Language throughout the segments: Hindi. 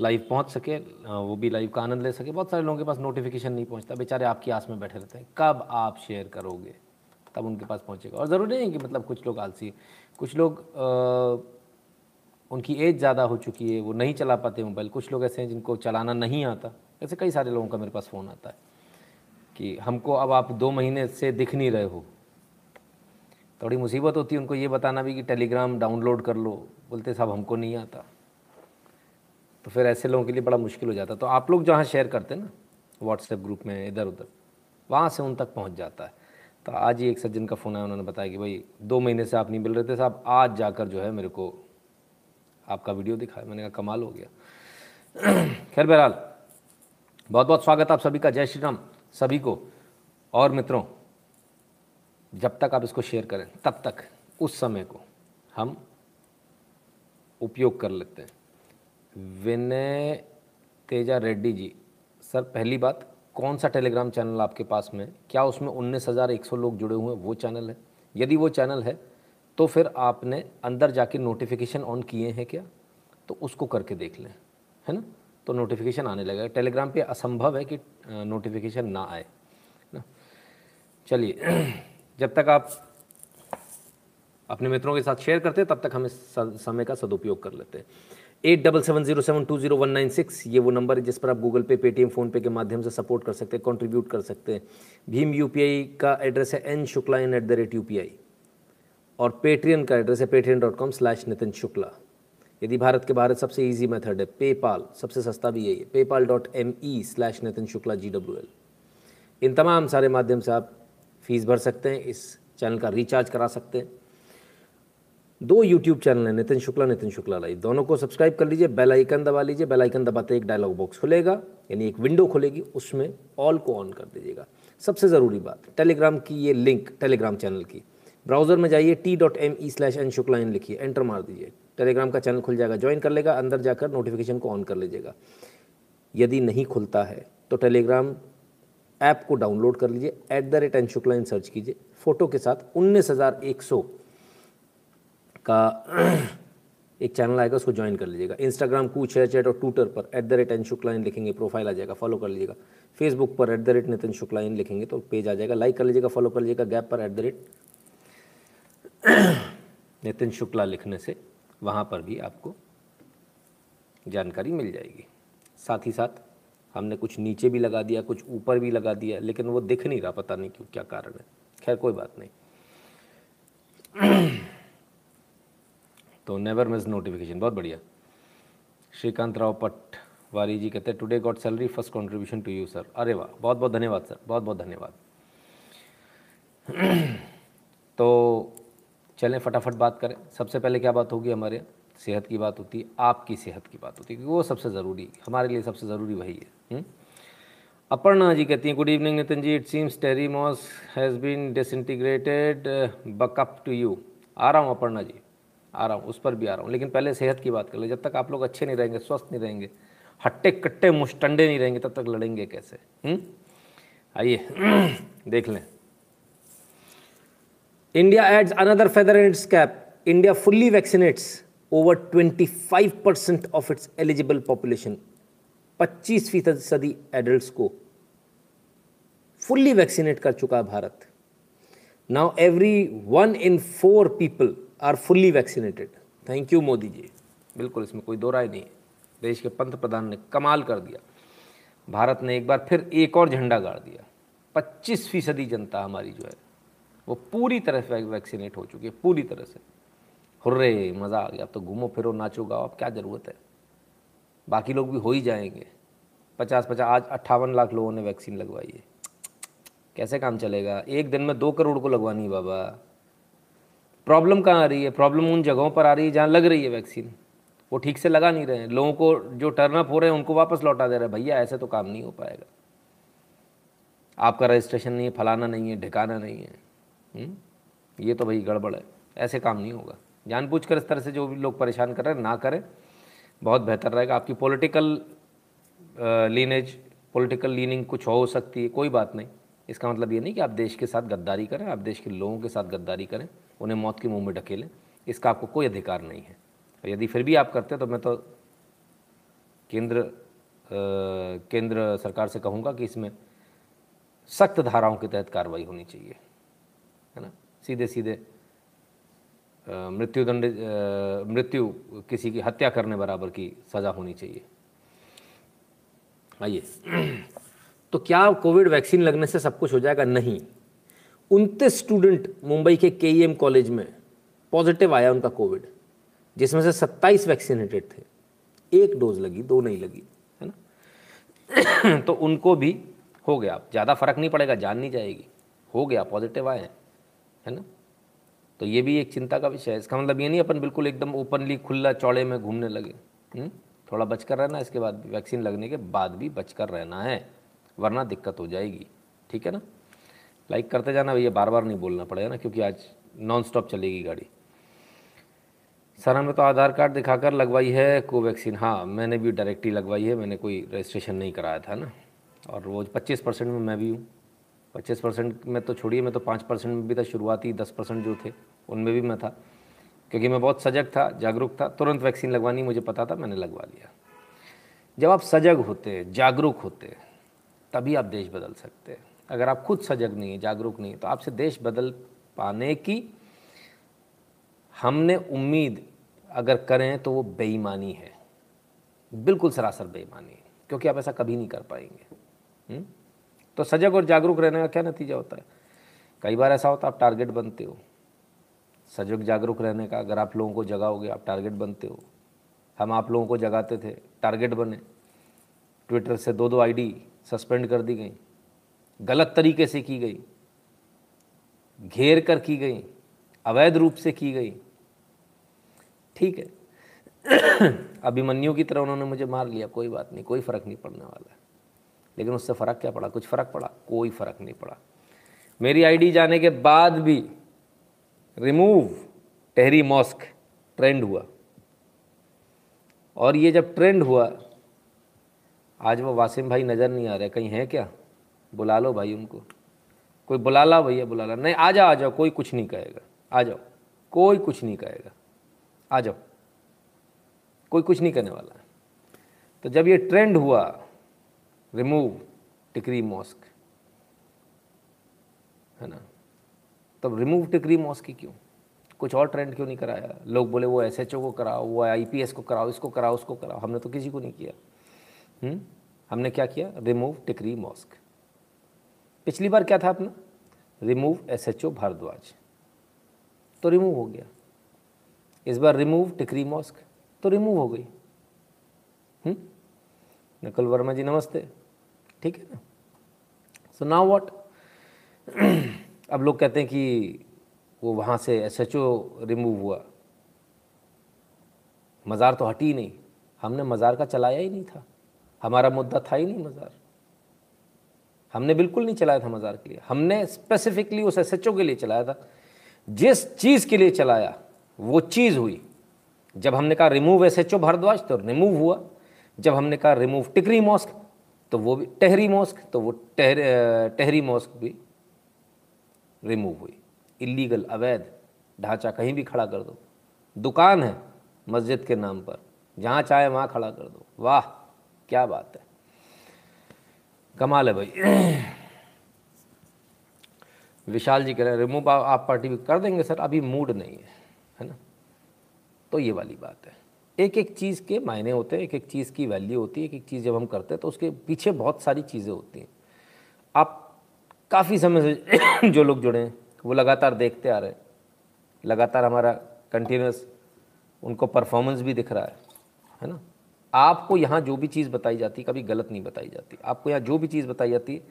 लाइव पहुँच सके वो भी लाइव का आनंद ले सके। बहुत सारे लोगों के पास नोटिफिकेशन नहीं पहुँचता। बेचारे आपकी आस में बैठे रहते हैं। कब आप शेयर करोगे? तब उनके पास पहुंचेगा। और ज़रूरी नहीं कि मतलब कुछ लोग आलसी कुछ लोग आ, उनकी एज ज़्यादा हो चुकी है वो नहीं चला पाते मोबाइल कुछ लोग ऐसे हैं जिनको चलाना नहीं आता। ऐसे कई सारे लोगों का मेरे पास फ़ोन आता है कि हमको अब आप दो महीने से दिख नहीं रहे हो। थोड़ी मुसीबत होती है उनको ये बताना भी कि टेलीग्राम डाउनलोड कर लो। बोलते साहब हमको नहीं आता। तो फिर ऐसे लोगों के लिए बड़ा मुश्किल हो जाता है। तो आप लोग जहाँ शेयर करते हैं ना व्हाट्सएप ग्रुप में, इधर उधर, वहाँ से उन तक पहुँच जाता है। तो आज ही एक सज्जन का फ़ोन आया, उन्होंने बताया कि भाई, दो महीने से आप नहीं मिल रहे थे, साहब, आज जाकर जो है मेरे को आपका वीडियो दिखाया। मैंने कहा, कमाल हो गया। खैर, बहरहाल बहुत बहुत स्वागत आप सभी का, जय श्री राम सभी को। और मित्रों, जब तक आप इसको शेयर करें, तब तक, उस समय को हम उपयोग कर लेते हैं। विनय तेजा रेड्डी जी, सर पहली बात, कौन सा टेलीग्राम चैनल आपके पास में क्या उसमें उन्नीस हज़ार एक सौ लोग जुड़े हुए हैं? वो चैनल है। यदि वो चैनल है तो फिर आपने अंदर जाके नोटिफिकेशन ऑन किए हैं क्या? तो उसको करके देख लें, है ना? तो नोटिफिकेशन आने लगेगा टेलीग्राम पे असंभव है कि नोटिफिकेशन ना आए ना? चलिए, जब तक आप अपने मित्रों के साथ शेयर करते हैं, तब तक हम इस समय का सदुपयोग कर लेते हैं। Eight double seven zero seven two zero one nine six, ये वो नंबर है जिस पर आप गूगल पे, पेटीएम फ़ोनपे के माध्यम से सपोर्ट कर सकते हैं, कंट्रीब्यूट कर सकते हैं। भीम यूपीआई का एड्रेस है N Shukla in at the rate u और पेट्रियन का एड्रेस है Patreon dot com slash Nitin Shukla. यदि भारत के भारत सबसे ईजी मेथड है पेपाल सबसे सस्ता भी यही है PayPal dot M E slash Nitin Shukla G W L इन तमाम सारे माध्यम से आप फ़ीस भर सकते हैं, इस चैनल का रिचार्ज करा सकते हैं। दो यूट्यूब चैनल हैं, नितिन शुक्ला नितिन शुक्ला लाइव दोनों को सब्सक्राइब कर लीजिए बेल आइकन दबा लीजिए। बेल आइकन दबाते एक डायलॉग बॉक्स खुलेगा, यानी एक विंडो खुलेगी, उसमें ऑल को ऑन कर दीजिएगा। सबसे ज़रूरी बात टेलीग्राम की ये लिंक टेलीग्राम चैनल की। ब्राउज़र में जाइए T dot M E slash N Shukla in लिखिए एंटर मार दीजिए। टेलीग्राम का चैनल खुल जाएगा ज्वाइन कर लेगा, अंदर जाकर नोटिफिकेशन को ऑन कर लीजिएगा। यदि नहीं खुलता है तो टेलीग्राम ऐप को डाउनलोड कर लीजिए at the rate N Shukla in search कीजिए। फ़ोटो के साथ उन्नीस हज़ार एक सौ का एक चैनल आएगा, उसको ज्वाइन कर लीजिएगा। इंस्टाग्राम कू है चैट और ट्विटर पर at the rate N Shukla in लिखेंगे प्रोफ़ाइल आ जाएगा फॉलो कर लीजिएगा। फेसबुक पर at the rate Nitin Shukla in लिखेंगे तो पेज आ जाएगा। लाइक कर लीजिएगा फॉलो कर लीजिएगा गैप पर at the rate Nitin Shukla लिखने से वहाँ पर भी आपको जानकारी मिल जाएगी। साथ ही साथ हमने कुछ नीचे भी लगा दिया, कुछ ऊपर भी लगा दिया, लेकिन वो दिख नहीं रहा, पता नहीं क्यों, क्या कारण है। खैर, कोई बात नहीं। तो नेवर मिस नोटिफिकेशन बहुत बढ़िया। श्रीकांत राव पट वारी जी कहते हैं today got salary first contribution to you sir अरे वाह बहुत बहुत धन्यवाद सर बहुत बहुत धन्यवाद। तो चलें, फटाफट बात करें। सबसे पहले क्या बात होगी? हमारे सेहत की बात होती है आपकी सेहत की बात होती है क्योंकि वो सबसे ज़रूरी, हमारे लिए सबसे ज़रूरी वही है। हम्म? अपर्णा जी कहती हैं good evening Nitin ji. It seems टेरीमॉस has been disintegrated buck up to you रहा हूँ अपर्णा जी। आ रहा हूँ, उस पर भी आ रहा हूँ लेकिन पहले सेहत की बात कर ले, जब तक आप लोग अच्छे नहीं रहेंगे, स्वस्थ नहीं रहेंगे, हट्टे कट्टे मुस्टंडे नहीं रहेंगे, तब तक लड़ेंगे कैसे हम्म? आइए, देख लें India adds another feather in its cap. India fully vaccinates over 25% of its eligible population. 25 फ़ीसदी एडल्ट को फुल्ली वैक्सीनेट कर चुका है Bharat now every one in four people are fully vaccinated. Thank you Modi ji. बिल्कुल इसमें कोई दो राय नहीं है। देश के पंत प्रधान ने कमाल कर दिया। भारत ने एक बार फिर एक और झंडा गाड़ दिया। 25 फ़ीसदी जनता हमारी जो है, वो पूरी तरह से वैक्सीनेट हो चुकी है, पूरी तरह से। हुर्रे, मज़ा आ गया। अब तो घूमो फिरो, नाचो गाओ, अब क्या ज़रूरत है? बाकी लोग भी हो ही जाएँगे। पचास पचास, आज अट्ठावन लाख लोगों ने वैक्सीन लगवाई है। कैसे काम चलेगा? एक दिन में दो करोड़ को लगवानी बाबा। प्रॉब्लम कहाँ आ रही है? प्रॉब्लम उन जगहों पर आ रही है जहाँ लग रही है वैक्सीन। वो ठीक से लगा नहीं रहे हैं। लोगों को जो टर्नअप हो रहे हैं, उनको वापस लौटा दे रहे हैं। भैया, ऐसे तो काम नहीं हो पाएगा। आपका रजिस्ट्रेशन नहीं है, फलाना नहीं है, ढिकाना नहीं है। हम्म? ये तो भाई गड़बड़ है। ऐसे काम नहीं होगा। जानबूझकर इस तरह से जो भी लोग परेशान कर रहे हैं, ना करें। बहुत बेहतर रहेगा। आपकी पॉलिटिकल लीनेज, पॉलिटिकल लीनिंग कुछ हो सकती है, कोई बात नहीं। इसका मतलब ये नहीं कि आप देश के साथ गद्दारी करें, आप देश के लोगों के साथ गद्दारी करें। उन्हें मौत के मुँह में ढकेलें। इसका आपको कोई अधिकार नहीं है। यदि फिर भी आप करते हैं तो मैं तो केंद्र केंद्र सरकार से कहूँगा कि इसमें सख्त धाराओं के तहत कार्रवाई होनी चाहिए। है ना? सीधे सीधे मृत्युदंड मृत्यु किसी की हत्या करने बराबर की सज़ा होनी चाहिए। आइए। तो क्या कोविड वैक्सीन लगने से सब कुछ हो जाएगा? नहीं। उनतीस स्टूडेंट मुंबई के के कॉलेज में पॉजिटिव आया उनका कोविड जिसमें से 27 वैक्सीनेटेड थे। एक डोज लगी, दो नहीं लगी, है ना? तो उनको भी हो गया। ज़्यादा फ़र्क नहीं पड़ेगा, जान नहीं जाएगी। हो गया पॉजिटिव आए हैं, है ना? तो ये भी एक चिंता का विषय है। इसका मतलब ये नहीं, अपन बिल्कुल एकदम ओपनली खुला चौड़े में घूमने लगे। हुँ? हम्म? थोड़ा बचकर रहना, इसके बाद वैक्सीन लगने के बाद भी बचकर रहना है, वरना दिक्कत हो जाएगी। ठीक है ना? लाइक करते जाना भैया बार बार नहीं बोलना पड़ेगा ना क्योंकि आज नॉन स्टॉप चलेगी गाड़ी। सर हमें तो आधार कार्ड दिखाकर लगवाई है कोवैक्सीन। हाँ मैंने भी डायरेक्टली लगवाई है, मैंने कोई रजिस्ट्रेशन नहीं कराया था ना। और वो पच्चीस परसेंट में मैं भी हूँ। पच्चीस परसेंट में तो छोड़िए, मैं तो पाँच परसेंट में भी था, शुरुआती दस परसेंट जो थे, उनमें भी मैं था। क्योंकि मैं बहुत सजग था, जागरूक था, तुरंत वैक्सीन लगवानी मुझे पता था, मैंने लगवा लिया। जब आप सजग होते, जागरूक होते, तभी आप देश बदल सकते। हैं अगर आप खुद सजग नहीं है जागरूक नहीं है तो आपसे देश बदल पाने की हमने उम्मीद अगर करें तो वो बेईमानी है। बिल्कुल सरासर बेईमानी है, क्योंकि आप ऐसा कभी नहीं कर पाएँगे। हुँ? हम्म? तो सजग और जागरूक रहने का क्या नतीजा होता है? कई बार ऐसा होता है, आप टारगेट बनते हो। सजग जागरूक रहने का, अगर आप लोगों को जगाओगे, आप टारगेट बनते हो। हम आप लोगों को जगाते थे, टारगेट बने। ट्विटर से दो दो आईडी सस्पेंड कर दी गई। गलत तरीके से की गई, घेर कर की गई, अवैध रूप से की गई। ठीक है। अभिमन्यु की तरह उन्होंने मुझे मार लिया, कोई बात नहीं, कोई फ़र्क नहीं पड़ने वाला लेकिन उससे फ़र्क क्या पड़ा? कुछ फ़र्क पड़ा? कोई फ़र्क नहीं पड़ा। मेरी आईडी जाने के बाद भी रिमूव, टेहरी मॉस्क, ट्रेंड हुआ। और ये जब ट्रेंड हुआ, आज वो वासिम भाई नज़र नहीं आ रहे, कहीं है क्या? बुला लो भाई उनको। कोई बुला ला भैया, बुला ला। नहीं, आ जाओ आ जाओ, कोई कुछ नहीं कहेगा। आ जाओ, कोई कुछ नहीं कहेगा। आ जाओ। कोई कुछ नहीं करने वाला है। तो जब ये ट्रेंड हुआ रिमूव टिकरी मॉस्क है ना? तब रिमूव टिकरी मॉस्क की क्यों? कुछ और ट्रेंड क्यों नहीं कराया? लोग बोले, वो एसएचओ को कराओ, वो आईपीएस को कराओ, इसको कराओ, उसको कराओ। हमने तो किसी को नहीं किया। हुँ? हम्म? हमने क्या किया? रिमूव टिकरी मॉस्क पिछली बार क्या था अपना? Remove S H O Bhardwaj. तो रिमूव हो गया। इस बार रिमूव टिकरी मॉस्क तो रिमूव हो गई। हम्म? नकल वर्मा जी, नमस्ते। ठीक है ना? सो नाउ व्हाट अब लोग कहते हैं कि वो वहाँ से एस एच ओ रिमूव हुआ। मज़ार तो हटी नहीं। हमने मज़ार का चलाया ही नहीं था। हमारा मुद्दा था ही नहीं मज़ार। हमने बिल्कुल नहीं चलाया था मज़ार के लिए। हमने स्पेसिफिकली उस एसएचओ के लिए चलाया था। जिस चीज़ के लिए चलाया, वो चीज़ हुई। जब हमने कहा remove S H O Bharadwaj तो रिमूव हुआ। जब हमने कहा रिमूव टिकरी मॉस्क तो वो भी टहरी मॉस्क तो वो टहर टहरी मॉस्क भी रिमूव हुई। इलीगल अवैध, ढांचा कहीं भी खड़ा कर दो। दुकान है मस्जिद के नाम पर, जहाँ चाहे वहाँ खड़ा कर दो। वाह, क्या बात है। कमाल है भाई। विशाल जी कह रहे हैं, रिमूव आप पार्टी भी कर देंगे सर, अभी मूड नहीं है। है ना? तो ये वाली बात है। एक एक चीज़ के मायने होते हैं एक एक चीज़ की वैल्यू होती है एक एक चीज़ जब हम करते हैं तो उसके पीछे बहुत सारी चीज़ें होती हैं। आप काफ़ी समय से जो लोग जुड़े हैं, वो लगातार देखते आ रहे हैं। लगातार हमारा कंटिन्यूस उनको परफॉर्मेंस भी दिख रहा है है ना? आपको यहाँ जो भी चीज़ बताई जाती है, कभी गलत नहीं बताई जाती। आपको यहाँ जो भी चीज़ बताई जाती है,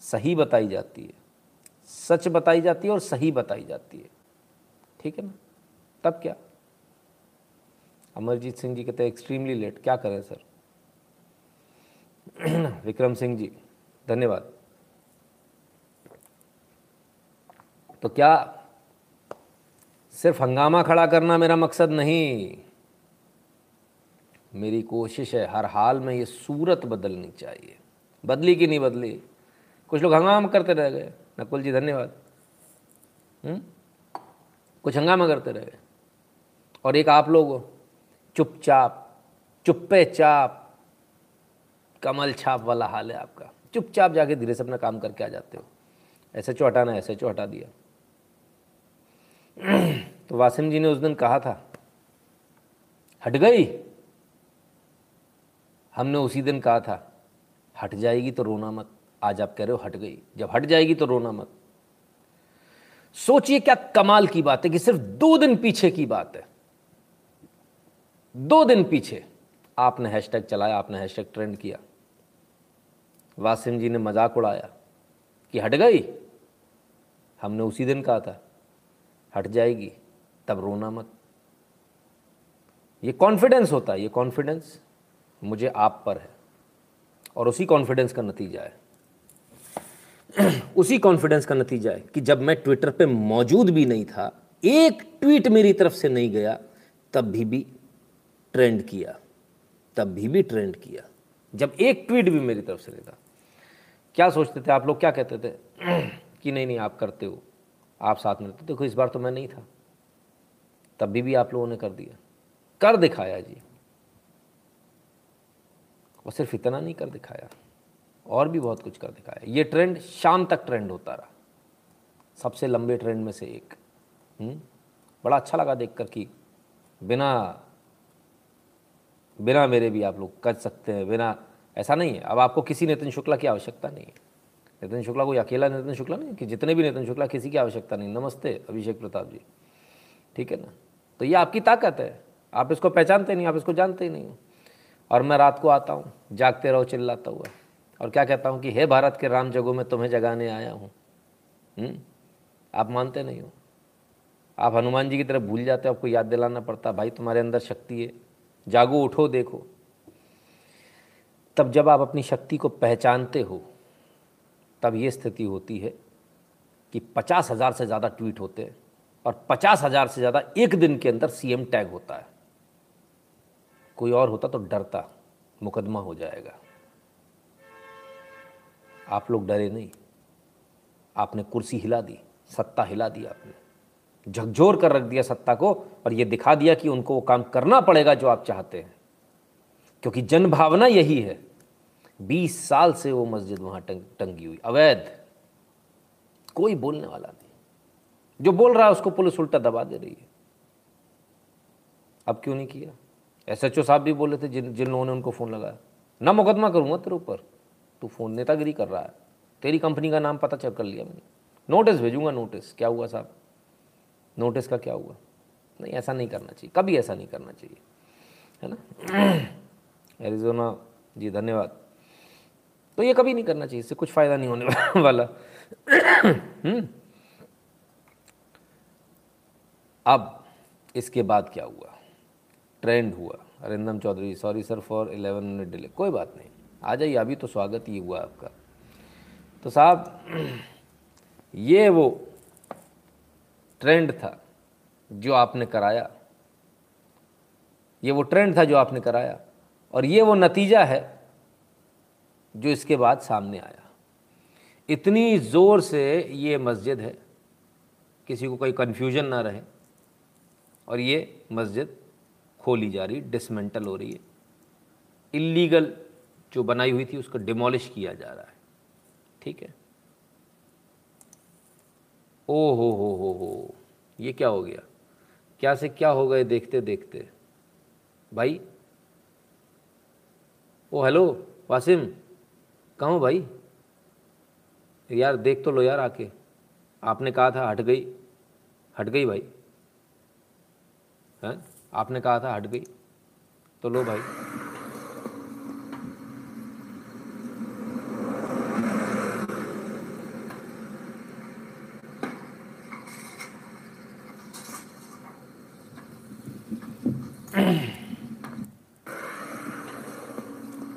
सही बताई जाती है। सच बताई जाती है और सही बताई जाती है। ठीक है ना? तब क्या? अमरजीत सिंह जी कहते हैं एक्सट्रीमली लेट क्या करें, सर? विक्रम सिंह जी, धन्यवाद। तो क्या सिर्फ़ हंगामा खड़ा करना मेरा मकसद नहीं? मेरी कोशिश है हर हाल में ये सूरत बदलनी चाहिए। बदली कि नहीं बदली? कुछ लोग हंगामा करते रह गए। नकुल जी, धन्यवाद। हम्म? कुछ हंगामा करते रह गए। और एक आप लोग चुपचाप चुप्पे चाप कमल छाप वाला हाल है आपका। चुपचाप जाके धीरे से अपना काम करके आ जाते हो। ऐसे चो हटाना ऐसे चो हटा दिया। तो वासिम जी ने उस दिन कहा था, हट गई? हमने उसी दिन कहा था, हट जाएगी तो रोना मत। आज आप कह रहे हो, हट गई। जब हट जाएगी तो रोना मत। सोचिए क्या कमाल की बात है कि सिर्फ़ दो दिन पीछे की बात है। दो दिन पीछे आपने हैशटैग चलाया, आपने हैशटैग ट्रेंड किया। वासिम जी ने मज़ाक उड़ाया कि हट गई। हमने उसी दिन कहा था, हट जाएगी, तब रोना मत। ये कॉन्फिडेंस होता है, ये कॉन्फिडेंस मुझे आप पर है। और उसी कॉन्फिडेंस का नतीजा है। उसी कॉन्फिडेंस का नतीजा है कि जब मैं ट्विटर पे मौजूद भी नहीं था, एक ट्वीट मेरी तरफ़ से नहीं गया, तब भी भी ट्रेंड किया। तब भी भी ट्रेंड किया। जब एक ट्वीट भी मेरी तरफ़ से नहीं था। क्या सोचते थे आप लोग? क्या कहते थे? कि नहीं नहीं, आप करते हो। आप साथ में रहते देखो, इस बार तो मैं नहीं था। तब भी भी आप लोगों ने कर दिया। कर दिखाया जी। और सिर्फ़ इतना नहीं कर दिखाया, और भी बहुत कुछ कर दिखाया। ये ट्रेंड शाम तक ट्रेंड होता रहा। सबसे लंबे ट्रेंड में से एक। हुँ? हम्म? बड़ा अच्छा लगा देखकर कि बिना बिना मेरे भी आप लोग कर सकते हैं, बिना, ऐसा नहीं है। अब आपको किसी नितिन शुक्ला की आवश्यकता नहीं है। नितिन शुक्ला कोई अकेला नितिन शुक्ला नहीं कि जितने भी नितिन शुक्ला किसी की आवश्यकता नहीं। नमस्ते, अभिषेक प्रताप जी। ठीक है ना? तो ये आपकी ताकत है। आप इसको पहचानते नहीं, आप इसको जानते ही नहीं और मैं रात को आता हूँ, जागते रहो, चिल्लाता हुआ। और क्या कहता हूँ कि, हे भारत के राम जगो में तुम्हें जगाने आया हूँ। हम्म? आप मानते नहीं हो। आप हनुमान जी की तरफ़ भूल जाते हो, आपको याद दिलाना पड़ता, भाई, तुम्हारे अंदर शक्ति है। जागो, उठो, देखो। तब जब आप अपनी शक्ति को पहचानते हो, तब ये स्थिति होती है कि पचास हज़ार से ज़्यादा ट्वीट होते हैं और पचास हज़ार से ज़्यादा एक दिन के अंदर सीएम टैग होता है। कोई और होता तो डरता मुकदमा हो जाएगा। आप लोग डरे नहीं। आपने कुर्सी हिला दी सत्ता हिला दी आपने। झकझोर कर रख दिया सत्ता को और ये दिखा दिया कि उनको वो काम करना पड़ेगा जो आप चाहते हैं। क्योंकि जन भावना यही है। बीस साल से वो मस्जिद वहाँ टंग, टंगी हुई अवैध। कोई बोलने वाला नहीं। जो बोल रहा है उसको पुलिस उल्टा दबा दे रही है। अब क्यों नहीं किया? एस एच ओ साहब भी बोले थे जिन जिन लोगों ने उनको फ़ोन लगाया। ना मुकदमा करूँगा तेरे ऊपर। तू फ़ोन नेतागिरी कर रहा है। तेरी कंपनी का नाम पता चेक कर लिया मैंने। नोटिस भेजूँगा नोटिस। क्या हुआ साहब? नोटिस का क्या हुआ? नहीं, ऐसा नहीं करना चाहिए। कभी ऐसा नहीं करना चाहिए। है ना? एरिजोना जी, धन्यवाद। तो ये कभी नहीं करना चाहिए। इससे कुछ फ़ायदा नहीं होने वाला। हम्म। अब इसके बाद क्या हुआ? ट्रेंड हुआ। Arindam Chaudhary, sorry sir for eleven minute delay. कोई बात नहीं। आ जाइए, अभी तो स्वागत ही हुआ आपका। तो साहब, ये वो ट्रेंड था जो आपने कराया। ये वो ट्रेंड था जो आपने कराया। और ये वो नतीजा है जो इसके बाद सामने आया। इतनी ज़ोर से ये मस्जिद है, किसी को कोई कन्फ्यूज़न ना रहे। और ये मस्जिद खोली जा रही डिसमेंटल हो रही है। इलीगल जो बनाई हुई थी, उसको डिमोलिश किया जा रहा है। ठीक है? ओ हो हो हो हो। ये क्या हो गया? क्या से क्या हो गए देखते देखते। भाई? ओ, हेलो, वासिम। कहाँ भाई? यार, देख तो लो यार आके। आपने कहा था, हट गई। हट गई भाई। हैं? आपने कहा था हट गई। तो लो भाई।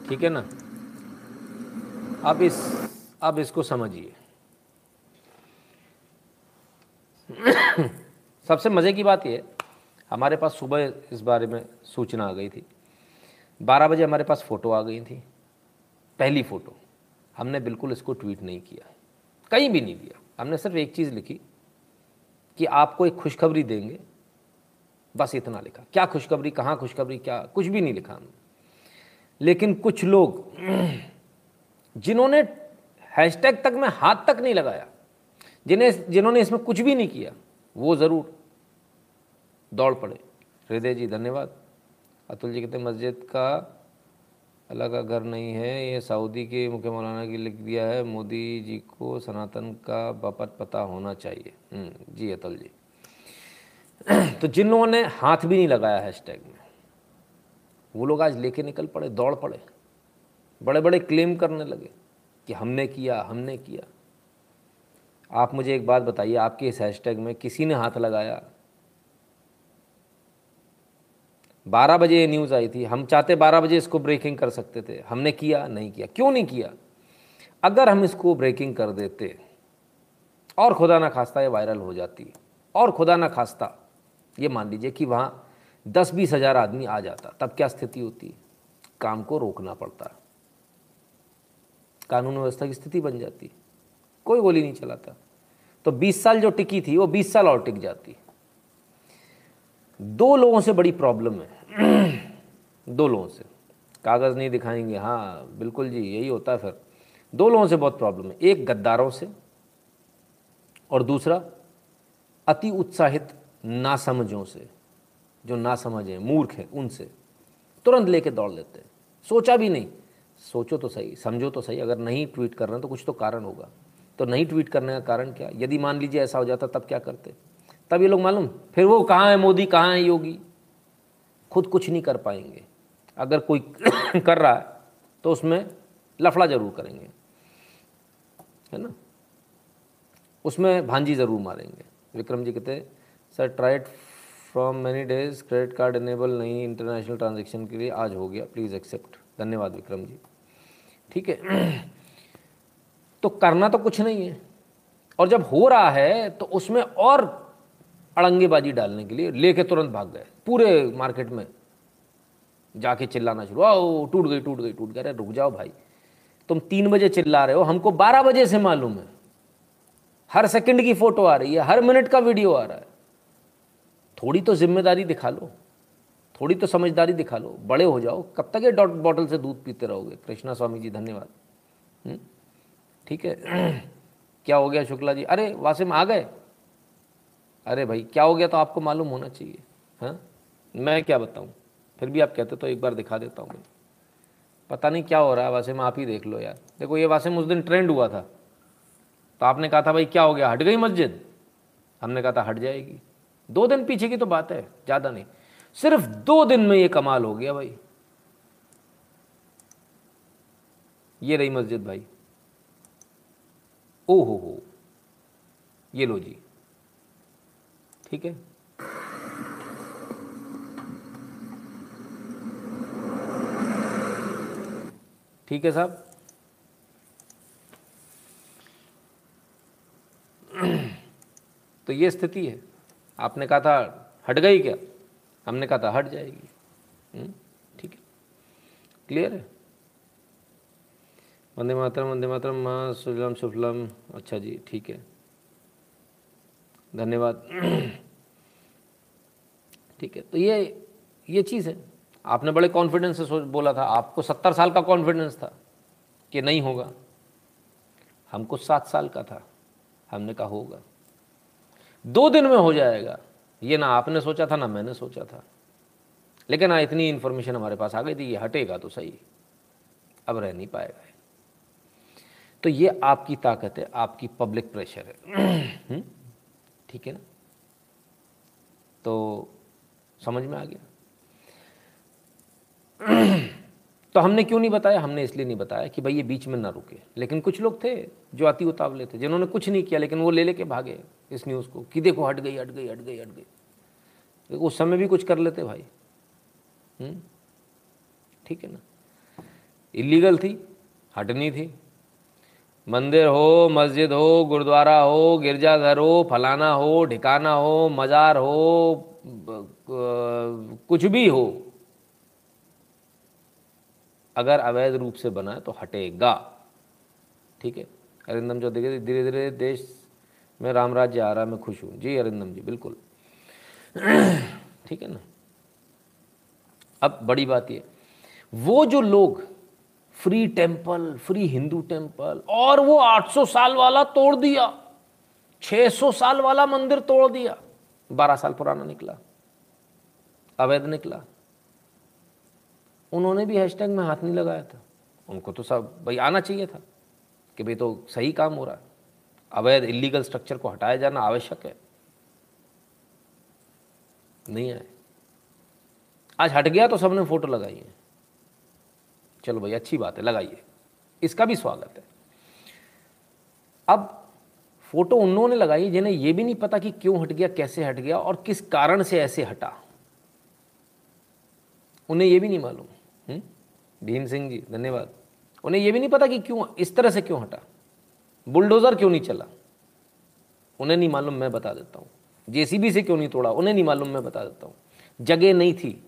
ठीक है ना? अब इस, अब इसको समझिए। सबसे मज़े की बात यह हमारे पास सुबह इस बारे में सूचना आ गई थी। बारह बजे हमारे पास फ़ोटो आ गई थी, पहली फ़ोटो। हमने बिल्कुल इसको ट्वीट नहीं किया। कहीं भी नहीं दिया। हमने सिर्फ़ एक चीज़ लिखी कि आपको एक खुशखबरी देंगे। बस इतना लिखा। क्या खुशखबरी, कहाँ खुशखबरी, क्या? कुछ भी नहीं लिखा हमने। लेकिन कुछ लोग जिन्होंने हैशटैग तक में हाथ तक नहीं लगाया, जिन्हें, जिन्होंने इसमें कुछ भी नहीं किया, वो ज़रूर दौड़ पड़े। हृदय जी धन्यवाद। अतुल जी कहते मस्जिद का अलग का घर नहीं है ये सऊदी के मुख्य मौलाना की लिख दिया है मोदी जी को सनातन का बपत पता होना चाहिए। हम्म, जी अतुल जी। तो जिन लोगों ने हाथ भी नहीं लगाया हैशटैग में वो लोग आज लेके निकल पड़े दौड़ पड़े। बड़े बड़े क्लेम करने लगे कि हमने किया हमने किया। आप मुझे एक बात बताइए आपके इस हैशटैग में किसी ने हाथ लगाया? बारह बजे ये न्यूज़ आई थी। हम चाहते बारह बजे इसको ब्रेकिंग कर सकते थे। हमने किया, नहीं किया। क्यों नहीं किया? अगर हम इसको ब्रेकिंग कर देते, और खुदा ना खास्ता ये वायरल हो जाती, और खुदा ना खास्ता, ये मान लीजिए कि वहाँ दस बीस हज़ार आदमी आ जाता, तब क्या स्थिति होती? काम को रोकना पड़ता। कानून व्यवस्था की स्थिति बन जाती। कोई गोली नहीं चलाता। तो 20 साल जो टिकी थी, वो 20 साल और टिक जाती। दो लोगों से बड़ी प्रॉब्लम है। दो लोगों से। कागज़ नहीं दिखाएँगे। हाँ बिल्कुल जी, यही होता है फिर। दो लोगों से बहुत प्रॉब्लम है। एक, गद्दारों से और दूसरा, अति उत्साहित नासमझों से। जो ना समझें मूर्ख हैं, उनसे। तुरंत लेके दौड़ लेते हैं। सोचा भी नहीं। सोचो तो सही, समझो तो सही। अगर नहीं ट्वीट कर रहे हैं तो कुछ तो कारण होगा। तो नहीं ट्वीट करने का कारण क्या? यदि मान लीजिए ऐसा हो जाता, तब क्या करते? तब ये लोग मालूम, फिर वो कहाँ है मोदी, कहाँ है योगी? खुद कुछ नहीं कर पाएँगे। अगर कोई कर रहा है तो उसमें लफड़ा ज़रूर करेंगे। है ना? उसमें भांजी ज़रूर मारेंगे। विक्रम जी कहते sir tried from many days credit card enable नहीं इंटरनेशनल ट्रांजेक्शन के लिए आज हो गया। प्लीज़ एक्सेप्ट धन्यवाद विक्रम जी। ठीक है। तो करना तो कुछ नहीं है। और जब हो रहा है तो उसमें और अड़ंगेबाजी डालने के लिए लेके तुरंत भाग गए। पूरे मार्केट में जाके चिल्लाना शुरू, आओ, टूट गई टूट गई टूट गई। अरे, रुक जाओ भाई। तुम तीन बजे चिल्ला रहे हो, हमको बारह बजे से मालूम है। हर सेकंड की फ़ोटो आ रही है, हर मिनट का वीडियो आ रहा है। थोड़ी तो ज़िम्मेदारी दिखा लो, थोड़ी तो समझदारी दिखा लो। बड़े हो जाओ, कब तक ये डॉट बॉटल से दूध पीते रहोगे? कृष्णा स्वामी जी, धन्यवाद। हम्म? ठीक है। क्या हो गया शुक्ला जी? अरे, वासिम आ गए? अरे भाई, क्या हो गया तो आपको मालूम होना चाहिए हाँ? मैं क्या बताऊँ? फिर भी आप कहते तो एक बार दिखा देता हूँ पता नहीं क्या हो रहा है वासिम आप ही देख लो यार। देखो, ये वासिम उस दिन ट्रेंड हुआ था। तो आपने कहा था, भाई, क्या हो गया? हट गई मस्जिद? हमने कहा था, हट जाएगी। दो दिन पीछे की तो बात है, ज़्यादा नहीं। सिर्फ़ दो दिन में ये कमाल हो गया भाई। ये रही मस्जिद भाई। ओ हो हो, ये लो जी। ठीक है? ठीक है साहब? तो ये स्थिति है। आपने कहा था हट गई क्या? हमने कहा था हट जाएगी। हम्म, ठीक है। क्लियर है? वंदे मातरम वंदे मातरम माँ सुजलम सुफलम। अच्छा जी ठीक है। धन्यवाद। ठीक है तो ये ये चीज़ है। आपने बड़े कॉन्फिडेंस से सोच, बोला था, आपको सत्तर साल का कॉन्फिडेंस था कि नहीं होगा। हमको सात साल का था, हमने कहा होगा। दो दिन में हो जाएगा। ये ना आपने सोचा था, ना मैंने सोचा था। लेकिन हाँ इतनी इन्फॉर्मेशन हमारे पास आ गई थी, ये हटेगा तो सही। अब रह नहीं पाएगा तो ये आपकी ताकत है, आपकी पब्लिक प्रेशर है। हम्म? ठीक है ना? तो समझ में आ गया। तो हमने क्यों नहीं बताया? हमने इसलिए नहीं बताया कि भाई ये बीच में ना रुके। लेकिन कुछ लोग थे जो अति उतावले थे, जिन्होंने कुछ नहीं किया, लेकिन वो ले लेके भागे इस न्यूज़ को कि देखो हट गई हट गई हट गई हट गई। उस समय भी कुछ कर लेते भाई। हम्म? ठीक है ना? इलीगल थी, हटनी थी। मंदिर हो, मस्जिद हो, गुरुद्वारा हो, गिरजाघर हो, फलाना हो ठिकाना हो, मज़ार हो कुछ भी हो, अगर अवैध रूप से बना है तो हटेगा। ठीक है? अरिंदम जो देखे धीरे धीरे देश में राम राज्य आ रहा मैं खुश हूँ। जी, अरिंदम जी, बिल्कुल। ठीक है ना? अब बड़ी बात ये, वो जो लोग free temple free Hindu temple और वो 800 साल वाला तोड़ दिया। 600 साल वाला मंदिर तोड़ दिया। 12 साल पुराना निकला। अवैध निकला। उन्होंने भी हैशटैग में हाथ नहीं लगाया था। उनको तो सब, भाई आना चाहिए था कि भाई तो सही काम हो रहा है। अवैध इलीगल स्ट्रक्चर को हटाया जाना आवश्यक है। नहीं आए। आज हट गया तो सबने फ़ोटो लगाई है। चलो भाई, अच्छी बात है, लगाइए। इसका भी स्वागत है। अब फ़ोटो उन्होंने लगाई, जिन्हें यह भी नहीं पता कि क्यों हट गया, कैसे हट गया और किस कारण से ऐसे हटा। उन्हें यह भी नहीं मालूम। हम्म? भीम सिंह जी, धन्यवाद। उन्हें यह भी नहीं पता कि क्यों, इस तरह से क्यों हटा। बुलडोज़र क्यों नहीं चला? उन्हें नहीं मालूम, मैं बता देता हूँ। जेसीबी से क्यों नहीं तोड़ा? उन्हें नहीं मालूम, मैं बता देता हूँ। जगह नहीं थी।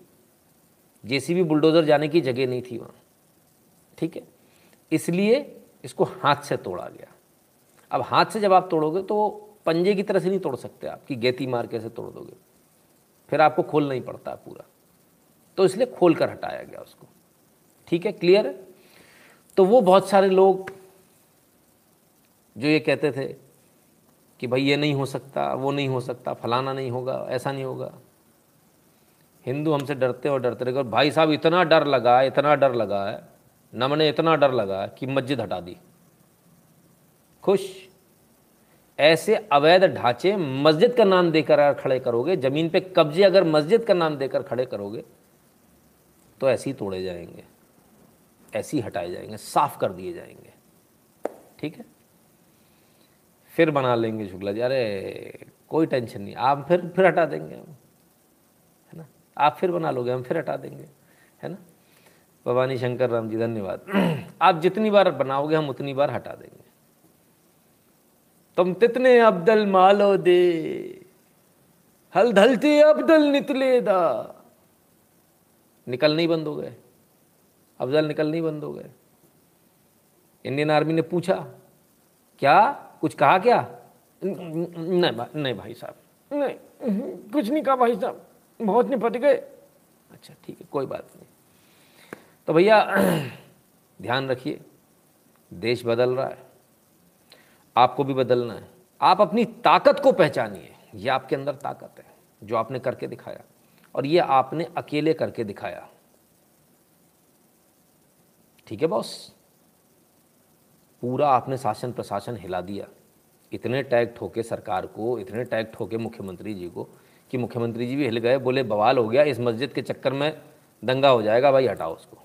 जेसीबी बुलडोज़र जाने की जगह नहीं थी वहाँ। ठीक है? इसलिए इसको हाथ से तोड़ा गया। अब हाथ से जब आप तोड़ोगे तो पंजे की तरह से नहीं तोड़ सकते आप, कि गेती मार कैसे तोड़ दोगे। फिर आपको खोलना ही पड़ता है पूरा। तो इसलिए खोल कर हटाया गया उसको। ठीक है? क्लियर? है तो वो बहुत सारे लोग जो ये कहते थे कि भाई ये नहीं हो सकता, वो नहीं हो सकता, फलाना नहीं होगा, ऐसा नहीं होगा। हिंदू हमसे डरते और डरते रहे और भाई साहब, इतना डर लगा इतना डर लगा है। नमने इतना डर लगा कि मस्जिद हटा दी। खुश। ऐसे अवैध ढांचे मस्जिद का नाम देकर अगर खड़े करोगे, ज़मीन पे कब्जे अगर मस्जिद का नाम देकर खड़े करोगे तो ऐसे ही तोड़े जाएँगे, ऐसे ही हटाए जाएँगे, साफ़ कर दिए जाएँगे। ठीक है? फिर बना लेंगे शुक्ला जी। अरे, कोई टेंशन नहीं, आप फिर फिर हटा देंगे हम, है ना? आप फिर बना लोगे, हम फिर हटा देंगे, है ना? भवानी शंकर राम जी धन्यवाद। आप जितनी बार बनाओगे हम उतनी बार हटा देंगे। तुम तितने अब्दल मालो दे हल धलते अब्दल नितले दा। निकल नहीं बंद हो गए। अफजल निकल नहीं बंद हो गए। इंडियन आर्मी ने पूछा क्या? कुछ कहा क्या? नहीं नहीं भाई साहब। नहीं कुछ नहीं कहा भाई साहब। बहुत निपट गए। अच्छा ठीक है कोई बात नहीं। तो भैया, ध्यान रखिए, देश बदल रहा है, आपको भी बदलना है। आप अपनी ताकत को पहचानिए, ये आपके अंदर ताकत है, जो आपने करके दिखाया। और ये आपने अकेले करके दिखाया। ठीक है बॉस? पूरा आपने शासन प्रशासन हिला दिया। इतने टैग ठोके सरकार को, इतने टैग ठोके मुख्यमंत्री जी को, कि मुख्यमंत्री जी भी हिल गए, बोले, बवाल हो गया, इस मस्जिद के चक्कर में दंगा हो जाएगा, भाई हटाओ उसको।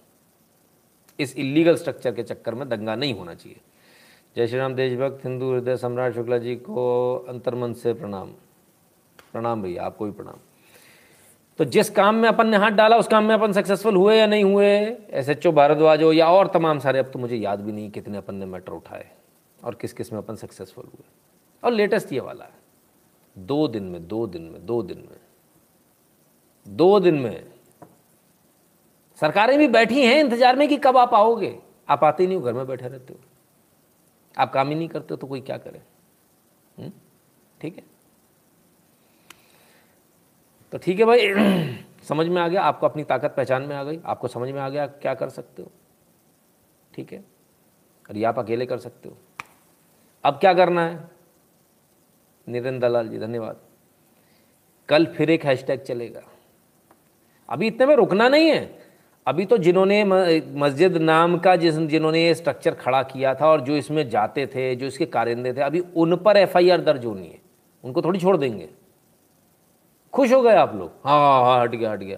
इस इलीगल स्ट्रक्चर के चक्कर में दंगा नहीं होना चाहिए। जय श्री राम, देशभक्त, हिंदू हृदय सम्राट शुक्ला जी को अंतर्मन से प्रणाम। प्रणाम भैया, आपको भी प्रणाम। तो जिस काम में अपन ने हाथ डाला, उस काम में अपन सक्सेसफुल हुए या नहीं हुए एस एच ओ भारद्वाज हो या और तमाम सारे, अब तो मुझे याद भी नहीं कितने अपन ने मैटर उठाए और किस किसमें अपन सक्सेसफुल हुए। और लेटेस्ट ये वाला है, दो दिन में, दो दिन में, दो दिन में, दो दिन में सरकारें भी बैठी हैं इंतज़ार में कि कब आप आओगे। आप आते नहीं हो, घर में बैठे रहते हो। आप काम ही नहीं करते तो कोई क्या करे? हम्म? ठीक है? तो ठीक है भाई। समझ में आ गया? आपको अपनी ताकत पहचान में आ गई। आपको समझ में आ गया क्या कर सकते हो? ठीक है? और ये आप अकेले कर सकते हो। अब क्या करना है? निरंजन दलाल जी, धन्यवाद। कल फिर एक हैशटैग चलेगा। अभी इतने में रुकना नहीं है। अभी तो जिन्होंने मस्जिद नाम का जिस, जिन्होंने ये स्ट्रक्चर खड़ा किया था और जो इसमें जाते थे, जो इसके कारिंदे थे, अभी उन पर एफआईआर दर्ज होनी है। उनको थोड़ी छोड़ देंगे। खुश हो गए आप लोग। हाँ हाँ हाँ हट गया हट गया।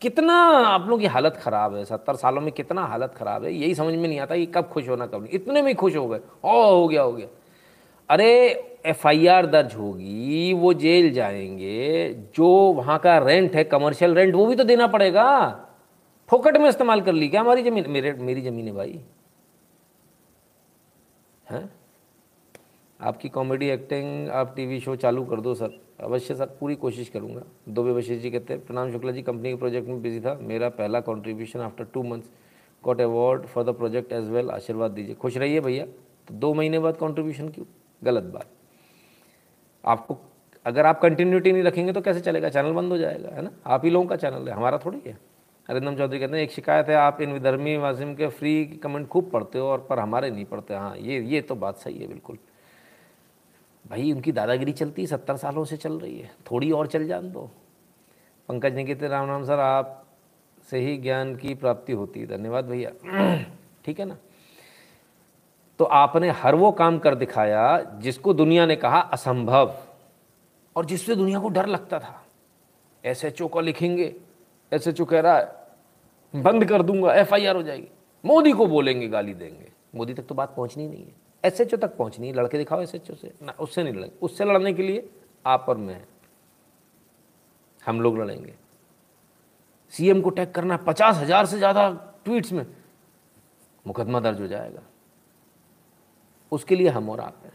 कितना आप लोगों की हालत ख़राब है। सत्तर सालों में कितना हालत ख़राब है। यही समझ में नहीं आता कि कब खुश होना, कब नहीं। इतने में खुश हो गए। ओ, हो गया हो गया। अरे एफआईआर दर्ज होगी, वो जेल जाएँगे। जो वहाँ का रेंट है कमर्शियल रेंट वो भी तो देना पड़ेगा। फोकट में इस्तेमाल कर ली, क्या हमारी ज़मीन, मेरे, मेरी ज़मीन है भाई? हैं? आपकी कॉमेडी एक्टिंग आप टीवी शो चालू कर दो सर। अवश्य सर, पूरी कोशिश करूँगा। दो वशिष्ठ जी कहते हैं, प्रणाम शुक्ला जी कंपनी के प्रोजेक्ट में बिज़ी था। मेरा पहला contribution after two months got award for the project as well आशीर्वाद दीजिए। खुश रहिए भैया। तो दो महीने बाद कंट्रीब्यूशन क्यों? गलत बात। आपको, अगर आप कंटिन्यूटी नहीं रखेंगे तो कैसे चलेगा? चैनल बंद हो जाएगा, है ना? आप ही लोगों का चैनल है। हमारा थोड़ी है। अरिंदम चौधरी कहते हैं, एक शिकायत है, आप इन विधर्मी वासिम के फ्री कमेंट खूब पढ़ते हो और पर हमारे नहीं पढ़ते। हाँ ये ये तो बात सही है, बिल्कुल। भाई, उनकी दादागिरी चलती है सत्तर सालों से चल रही है। थोड़ी और चल जान दो। पंकज निकित राम राम सर, आप से ही ज्ञान की प्राप्ति होती। है धन्यवाद भैया। ठीक है ना? तो आपने हर वो काम कर दिखाया जिसको दुनिया ने कहा असंभव और जिससे दुनिया को डर लगता था। एस एच ओ को लिखेंगे एस एच ओ कह रहा है बंद कर दूँगा एफ़ आई आर हो जाएगी। मोदी को बोलेंगे, गाली देंगे। मोदी तक तो बात पहुंचनी नहीं है। एस एच ओ तक पहुंचनी है। लड़के दिखाओ एसएचओ से। ना, उससे नहीं लड़ेंगे। उससे लड़ने के लिए आप और मैं। हम लोग लड़ेंगे। सीएम को टैग करना पचास हज़ार से ज़्यादा ट्वीट्स में। मुकदमा दर्ज हो जाएगा। उसके लिए हम और आप हैं।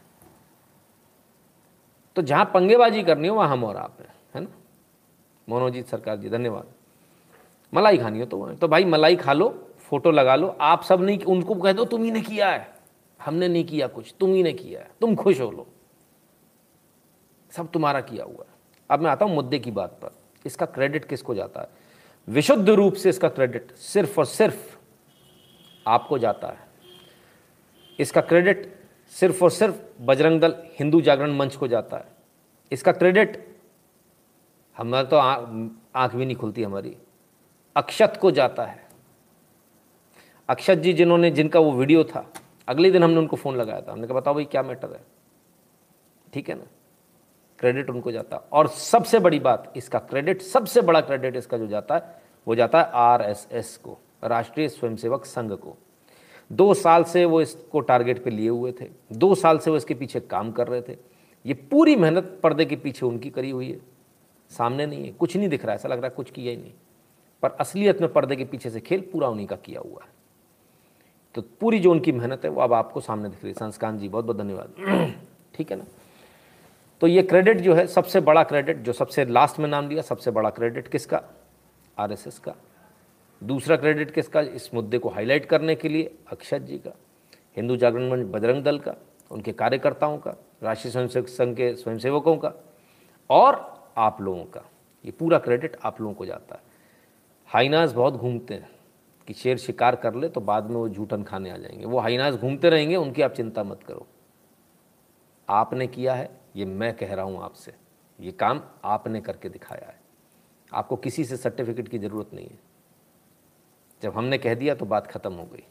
तो जहाँ पंगेबाजी करनी हो, वहाँ हम और आप हैं। है ना? मोनोजीत सरकार जी, धन्यवाद। मलाई खानी हो तो तो भाई मलाई खा लो, फ़ोटो लगा लो। आप सब नहीं, उनको कह दो, तुम ही ने किया है। हमने नहीं किया कुछ, तुम ही ने किया है। तुम खुश हो लो। सब तुम्हारा किया हुआ है। अब मैं आता हूँ मुद्दे की बात पर। इसका क्रेडिट किसको जाता है? विशुद्ध रूप से इसका क्रेडिट सिर्फ़ और सिर्फ़ आपको जाता है। इसका क्रेडिट सिर्फ़ और सिर्फ़ बजरंग दल हिंदू जागरण मंच को जाता है। इसका क्रेडिट हमारा तो आँख भी नहीं खुलती हमारी। अक्षत को जाता है। अक्षत जी जिन्होंने, जिनका वो वीडियो था, अगले दिन हमने उनको फ़ोन लगाया था। हमने कहा, बताओ भाई, क्या मैटर है? ठीक है ना? क्रेडिट उनको जाता। और सबसे बड़ी बात, इसका क्रेडिट सबसे बड़ा क्रेडिट इसका जो जाता है, वो जाता है आरएसएस को, राष्ट्रीय स्वयंसेवक संघ को। दो साल से वो इसको टारगेट पे लिए हुए थे। दो साल से वो इसके पीछे काम कर रहे थे। ये पूरी मेहनत पर्दे के पीछे उनकी करी हुई है। सामने नहीं है, कुछ नहीं दिख रहा है, ऐसा लग रहा है कुछ किया ही नहीं। पर असलियत में पर्दे के पीछे से खेल पूरा उन्हीं का किया हुआ है। तो पूरी जो उनकी मेहनत है, वो अब आपको सामने दिख रही है। संस्कान जी, बहुत बहुत धन्यवाद। ठीक है ना? तो ये क्रेडिट जो है, सबसे बड़ा क्रेडिट जो सबसे लास्ट में नाम लिया सबसे बड़ा क्रेडिट किसका? आरएसएस का। दूसरा क्रेडिट किसका? इस मुद्दे को हाईलाइट करने के लिए अक्षत जी का, हिंदू जागरण मंच बजरंग दल का, उनके कार्यकर्ताओं का, राष्ट्रीय स्वयंसेवक संघ के स्वयंसेवकों का, और आप लोगों का। ये पूरा क्रेडिट आप लोगों को जाता है। हाइनाज बहुत घूमते हैं, कि शेर शिकार कर ले तो बाद में वो झूठन खाने आ जाएँगे। वो हाइनाज घूमते रहेंगे, उनकी आप चिंता मत करो। आपने किया है, ये मैं कह रहा हूँ आपसे। ये काम आपने करके दिखाया है। आपको किसी से सर्टिफिकेट की ज़रूरत नहीं है। जब हमने कह दिया तो बात ख़त्म हो गई।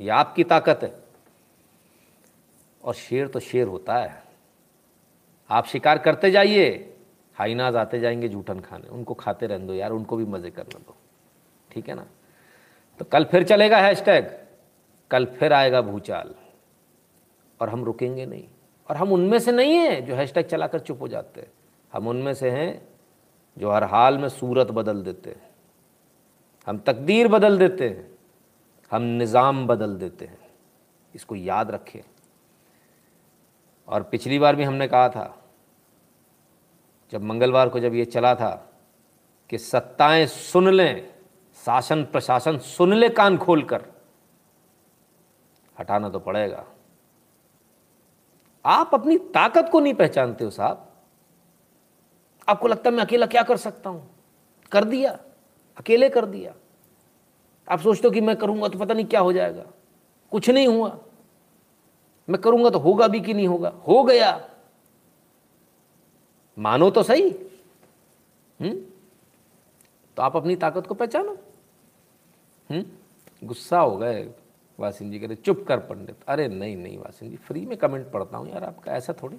ये आपकी ताकत है। और शेर तो शेर होता है। आप शिकार करते जाइए, हाइनाज आते जाएँगे जूठन खाने। उनको खाते रहने दो यार, उनको भी मज़े करने दो। ठीक है ना? तो कल फिर चलेगा हैशटैग कल फिर आएगा भूचाल। और हम रुकेंगे नहीं। और हम उनमें से नहीं हैं जो हैशटैग चलाकर चुप हो जाते। हैं हम उनमें से हैं जो हर हाल में सूरत बदल देते हैं। हम तकदीर बदल देते हैं। हम निज़ाम बदल देते हैं। इसको याद रखें। और पिछली बार भी हमने कहा था, जब मंगलवार को जब ये चला था, कि सत्ताएँ सुन लें शासन प्रशासन सुन ले कान खोलकर। हटाना तो पड़ेगा। आप अपनी ताकत को नहीं पहचानते हो साहब। आपको लगता है मैं अकेला क्या कर सकता हूँ? कर दिया। अकेले कर दिया। आप सोचते हो कि मैं करूँगा तो पता नहीं क्या हो जाएगा। कुछ नहीं हुआ। मैं करूँगा तो होगा भी कि नहीं होगा? हो गया। मानो तो सही। हम्म? तो आप अपनी ताकत को पहचानो। गुस्सा हो गए वासिन जी कह रहे, चुप कर पंडित। अरे नहीं नहीं वासिन जी फ्री में कमेंट पढ़ता हूँ यार, आपका ऐसा थोड़ी।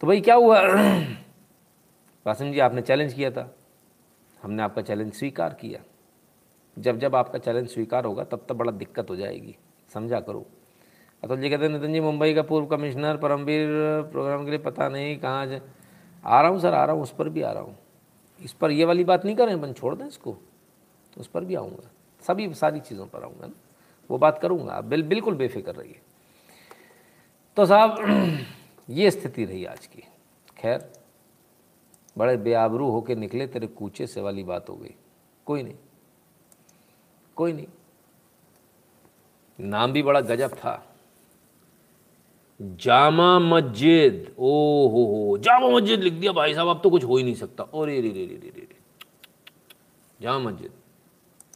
तो भाई क्या हुआ? वासिम जी, आपने चैलेंज किया था। हमने आपका चैलेंज स्वीकार किया। जब जब आपका चैलेंज स्वीकार होगा, तब तब बड़ा दिक्कत हो जाएगी। समझा करो। अतुल जी कहते हैं, नितिन जी, मुंबई का पूर्व कमिश्नर परमवीर प्रोग्राम के लिए पता नहीं कहाँ आ रहा हूँ, सर, आ रहा हूँ, उस पर भी आ रहा हूँ। इस पर ये वाली बात नहीं करें अपन छोड़ दें इसको। तो उस पर भी आऊँगा। सभी सारी चीज़ों पर आऊँगा ना। वो बात करूँगा। आप बिल, बिल्कुल बेफिक्र रहिए। तो साहब ये स्थिति रही आज की। खैर बड़े बेआबरू होके निकले तेरे कूचे से वाली बात हो गई। कोई नहीं। कोई नहीं। नाम भी बड़ा गजब था। जामा मस्जिद। ओ हो। हो जामा मस्जिद लिख दिया भाई साहब अब तो कुछ हो ही नहीं सकता। और रे रे रे रे रे। जामा मस्जिद।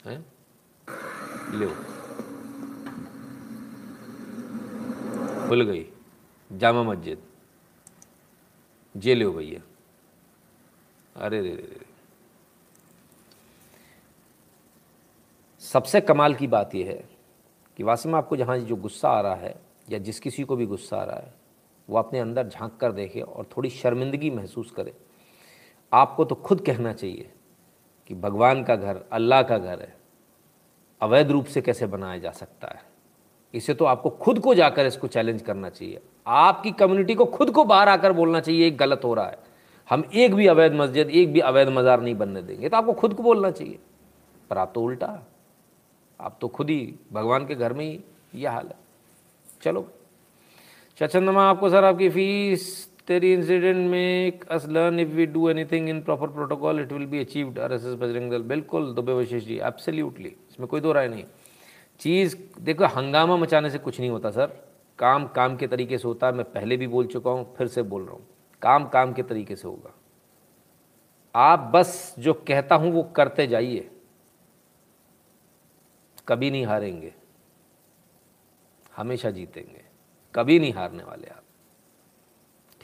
हैं? लो। खुल गई। जामा मस्जिद। जे लो भैया अरे रे रे रे सबसे कमाल की बात यह है कि वास्तव में आपको जहाँ जो गुस्सा आ रहा है, या जिस किसी को भी गुस्सा आ रहा है, वो अपने अंदर झाँक कर देखे और थोड़ी शर्मिंदगी महसूस करे। आपको तो खुद कहना चाहिए कि भगवान का घर, अल्लाह का घर है। अवैध रूप से कैसे बनाया जा सकता है? इसे तो आपको खुद को जाकर इसको चैलेंज करना चाहिए। आपकी कम्युनिटी को खुद को बाहर आकर बोलना चाहिए गलत हो रहा है। हम एक भी अवैध मस्जिद, एक भी अवैध मज़ार नहीं बनने देंगे। तो आपको खुद को बोलना चाहिए। पर आप तो उल्टा आप तो खुद ही भगवान के घर में ही यह हाल है। चलो। चचंदमा, आपको सर आपकी फ़ीस तेरी इंसिडेंट में us learn if we do anything in proper protocol it will be achieved R S S Bajrang Dal. बिल्कुल, दुबे वशिष जी एब्सोल्युटली इसमें कोई दो राय नहीं। चीज़, देखो, हंगामा मचाने से कुछ नहीं होता, सर। काम काम के तरीके से होता है, मैं पहले भी बोल चुका हूँ, फिर से बोल रहा हूँ। काम काम के तरीके से होगा। आप बस जो कहता हूँ, वो करते जाइए। कभी नहीं हारेंगे। हमेशा जीतेंगे। कभी नहीं हारने वाले आप।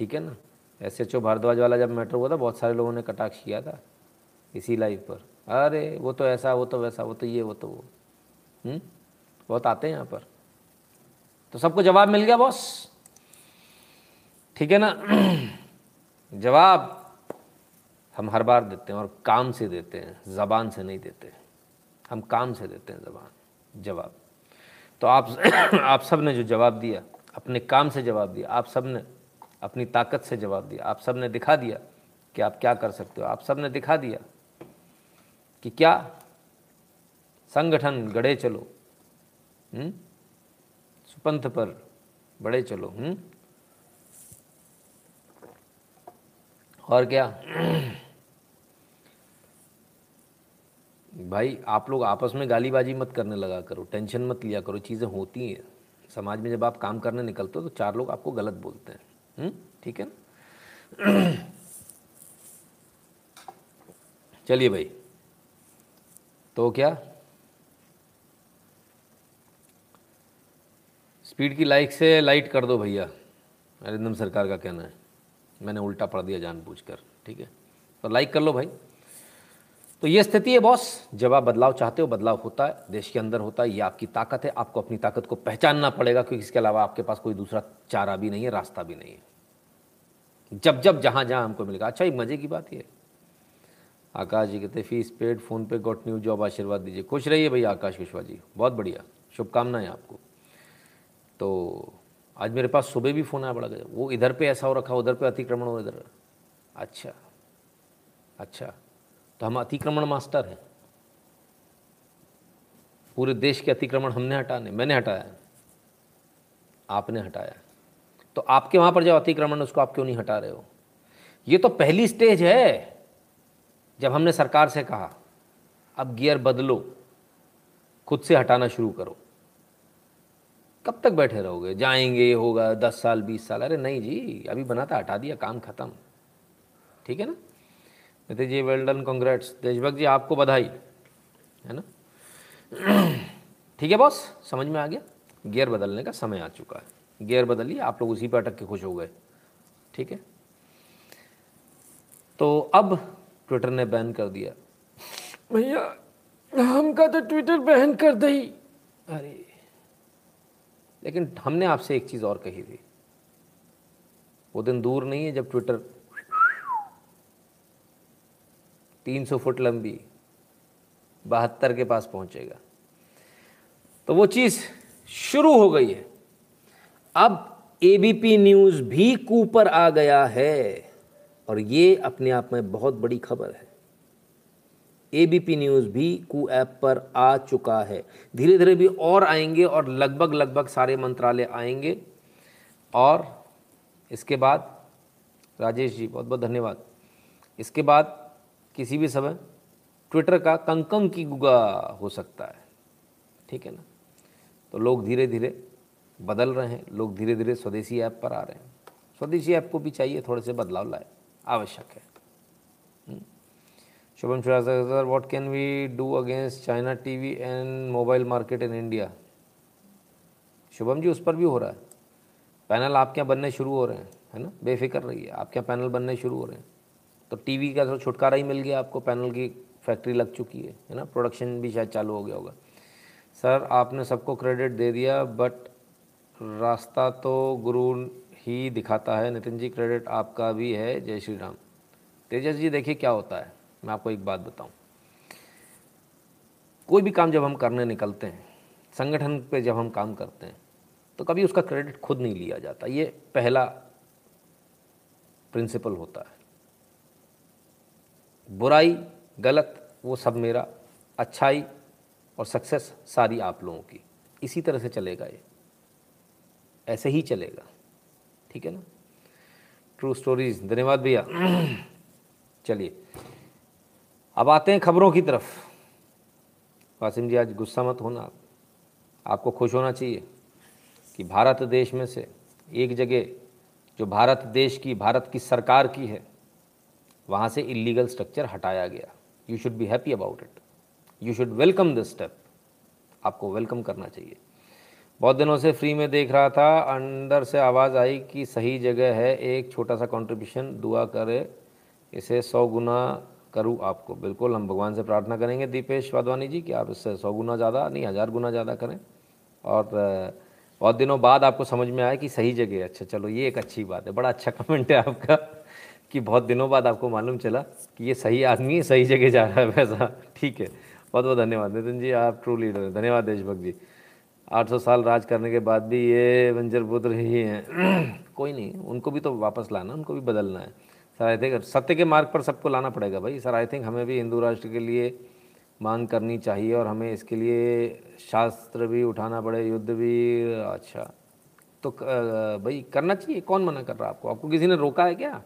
ठीक है ना? एस एच ओ भारद्वाज वाला जब मैटर हुआ था, बहुत सारे लोगों ने कटाक्ष किया था इसी लाइव पर। अरे, वो तो ऐसा, वो तो वैसा, वो तो ये, वो तो वो? हम्म? बहुत आते हैं यहाँ पर। तो सबको जवाब मिल गया बॉस ठीक है ना? जवाब हम हर बार देते हैं और काम से देते हैं, ज़बान से नहीं देते। हम काम से देते हैं ज़बान, जवाब। तो आप आप सबने जो जवाब दिया, अपने काम से जवाब दिया, आप सबने अपनी ताकत से जवाब दिया आप सबने दिखा दिया कि आप क्या कर सकते हो आप सबने दिखा दिया कि क्या संगठन, गढ़े चलो हम्म? सुपंथ पर बड़े चलो हुँ? हम्म? और क्या भाई, आप लोग आपस में गालीबाजी मत करने लगा करो टेंशन मत लिया करो चीज़ें होती हैं समाज में जब आप काम करने निकलते हो तो चार लोग आपको गलत बोलते हैं? ठीक है ना? चलिए भाई। तो क्या? स्पीड की लाइक से लाइट कर दो भैया। अरिंदम सरकार का कहना है। मैंने उल्टा पढ़ दिया जानबूझकर, ठीक है? तो लाइक कर लो भाई। तो ये स्थिति है बॉस। जब आप बदलाव चाहते हो, बदलाव होता है, देश के अंदर होता है, ये आपकी ताकत है। आपको अपनी ताकत को पहचानना पड़ेगा, क्योंकि इसके अलावा आपके पास कोई दूसरा चारा भी नहीं है, रास्ता भी नहीं है। जब जब, जहाँ जहाँ हमको मिलेगा। अच्छा एक मज़े की बात ये आकाश जी कहते fees paid, PhonePe got new job, आशीर्वाद दीजिए। खुश रहिए भैया आकाश कुशवाहा जी। बहुत बढ़िया। शुभकामनाएँ आपको। तो आज मेरे पास सुबह भी फ़ोन आया, बड़ा गया वो इधर पे ऐसा हो रखा, उधर पे अतिक्रमण हो इधर। अच्छा। अच्छा। तो हम अतिक्रमण मास्टर हैं। पूरे देश के अतिक्रमण हमने हटाने, मैंने हटाया। आपने हटाया। तो आपके वहाँ पर जो अतिक्रमण उसको आप क्यों नहीं हटा रहे हो? ये तो पहली स्टेज है, जब हमने सरकार से कहा, अब गियर बदलो, खुद से हटाना शुरू करो। कब तक बैठे रहोगे? जाएँगे, होगा, दस साल, बीस साल। अरे नहीं जी, अभी बना था, हटा दिया, काम ख़त्म। ठीक है ना? कहते जी वेल डन कॉन्ग्रेट्स देशभक्त जी, आपको बधाई। है ना? ठीक है बॉस समझ में आ गया? गियर बदलने का समय आ चुका है। गियर बदलिए आप लोग उसी पर अटक के खुश हो गए। ठीक है? तो अब ट्विटर ने बैन कर दिया। भैया हमका तो ट्विटर बैन कर दी अरे लेकिन हमने आपसे एक चीज़ और कही थी। वो दिन दूर नहीं है जब ट्विटर 300 फुट लंबी बहत्तर के पास पहुंचेगा। तो वो चीज़ शुरू हो गई है। अब एबीपी न्यूज़ भी कूपर आ गया है और ये अपने आप में बहुत बड़ी खबर है। एबीपी न्यूज़ भी कू ऐप पर आ चुका है। धीरे धीरे भी और आएँगे और लगभग लगभग सारे मंत्रालय आएँगे। और इसके बाद, राजेश जी, बहुत बहुत धन्यवाद। इसके बाद किसी भी समय ट्विटर का कंकम की गुगा हो सकता है। ठीक है ना? तो लोग धीरे धीरे बदल रहे हैं, लोग धीरे धीरे स्वदेशी ऐप पर आ रहे हैं। स्वदेशी ऐप को भी चाहिए थोड़े से बदलाव लाए, आवश्यक है। हम्म। Shubham Shrivastava sir what can we do against China TV and mobile market in India Shubham ji, उस पर भी हो रहा है। पैनल आपके यहाँ बनने शुरू हो रहे हैं, है ना? बेफिक्र रहिए, आपके यहाँ पैनल बनने शुरू हो रहे हैं। तो टीवी का तो छुटकारा ही मिल गया आपको, पैनल की फैक्ट्री लग चुकी है है ना? प्रोडक्शन भी शायद चालू हो गया होगा। सर, आपने सबको क्रेडिट दे दिया बट रास्ता तो गुरु ही दिखाता है, नितिन जी क्रेडिट आपका भी है, जय श्री राम। तेजस जी, देखिए क्या होता है, मैं आपको एक बात बताऊँ। कोई भी काम जब हम करने निकलते हैं, संगठन पे जब हम काम करते हैं तो कभी उसका क्रेडिट खुद नहीं लिया जाता। ये पहला प्रिंसिपल होता है। बुराई, गलत, वो सब मेरा, अच्छाई और सक्सेस सारी आप लोगों की। इसी तरह से चलेगा ये। ऐसे ही चलेगा। ठीक है ना? ट्रू स्टोरीज धन्यवाद भैया। चलिए। अब आते हैं खबरों की तरफ़। वासिम जी, आज गुस्सा मत होना। आप आपको खुश होना चाहिए कि भारत देश में से एक जगह जो भारत देश की, भारत की सरकार की है, वहाँ से इलीगल स्ट्रक्चर हटाया गया। You should be happy about it you should welcome this step आपको वेलकम करना चाहिए। बहुत दिनों से फ्री में देख रहा था, अंदर से आवाज़ आई कि सही जगह है, एक छोटा सा कंट्रीब्यूशन दुआ करे, इसे सौ गुना करूँ आपको। बिल्कुल, हम भगवान से प्रार्थना करेंगे। दीपेश वाधवानी जी, कि आप इससे सौ गुना ज़्यादा, नहीं, हज़ार गुना ज़्यादा करें। और बहुत दिनों बाद आपको समझ में आया कि सही जगह है। अच्छा चलो, ये एक अच्छी बात है। बड़ा अच्छा कमेंट है आपका, कि बहुत दिनों बाद आपको मालूम चला कि ये सही आदमी है सही जगह जा रहा है, वैसा। ठीक है। बहुत बहुत धन्यवाद। नितिन जी, आप ट्रू लीडर हैं। धन्यवाद, देशभक्त। जी 800 साल राज करने के बाद भी ये वंजर पुत्र ही हैं। कोई नहीं, उनको भी तो वापस लाना उनको भी बदलना है। सर आई थिंक सत्य के मार्ग पर सबको लाना पड़ेगा भाई। सर आई थिंक हमें भी हिंदू राष्ट्र के लिए मांग करनी चाहिए और हमें इसके लिए शास्त्र भी उठाना पड़े, युद्ध भी। अच्छा तो भाई करना चाहिए। कौन मना कर रहा है आपको? आपको किसी ने रोका है क्या?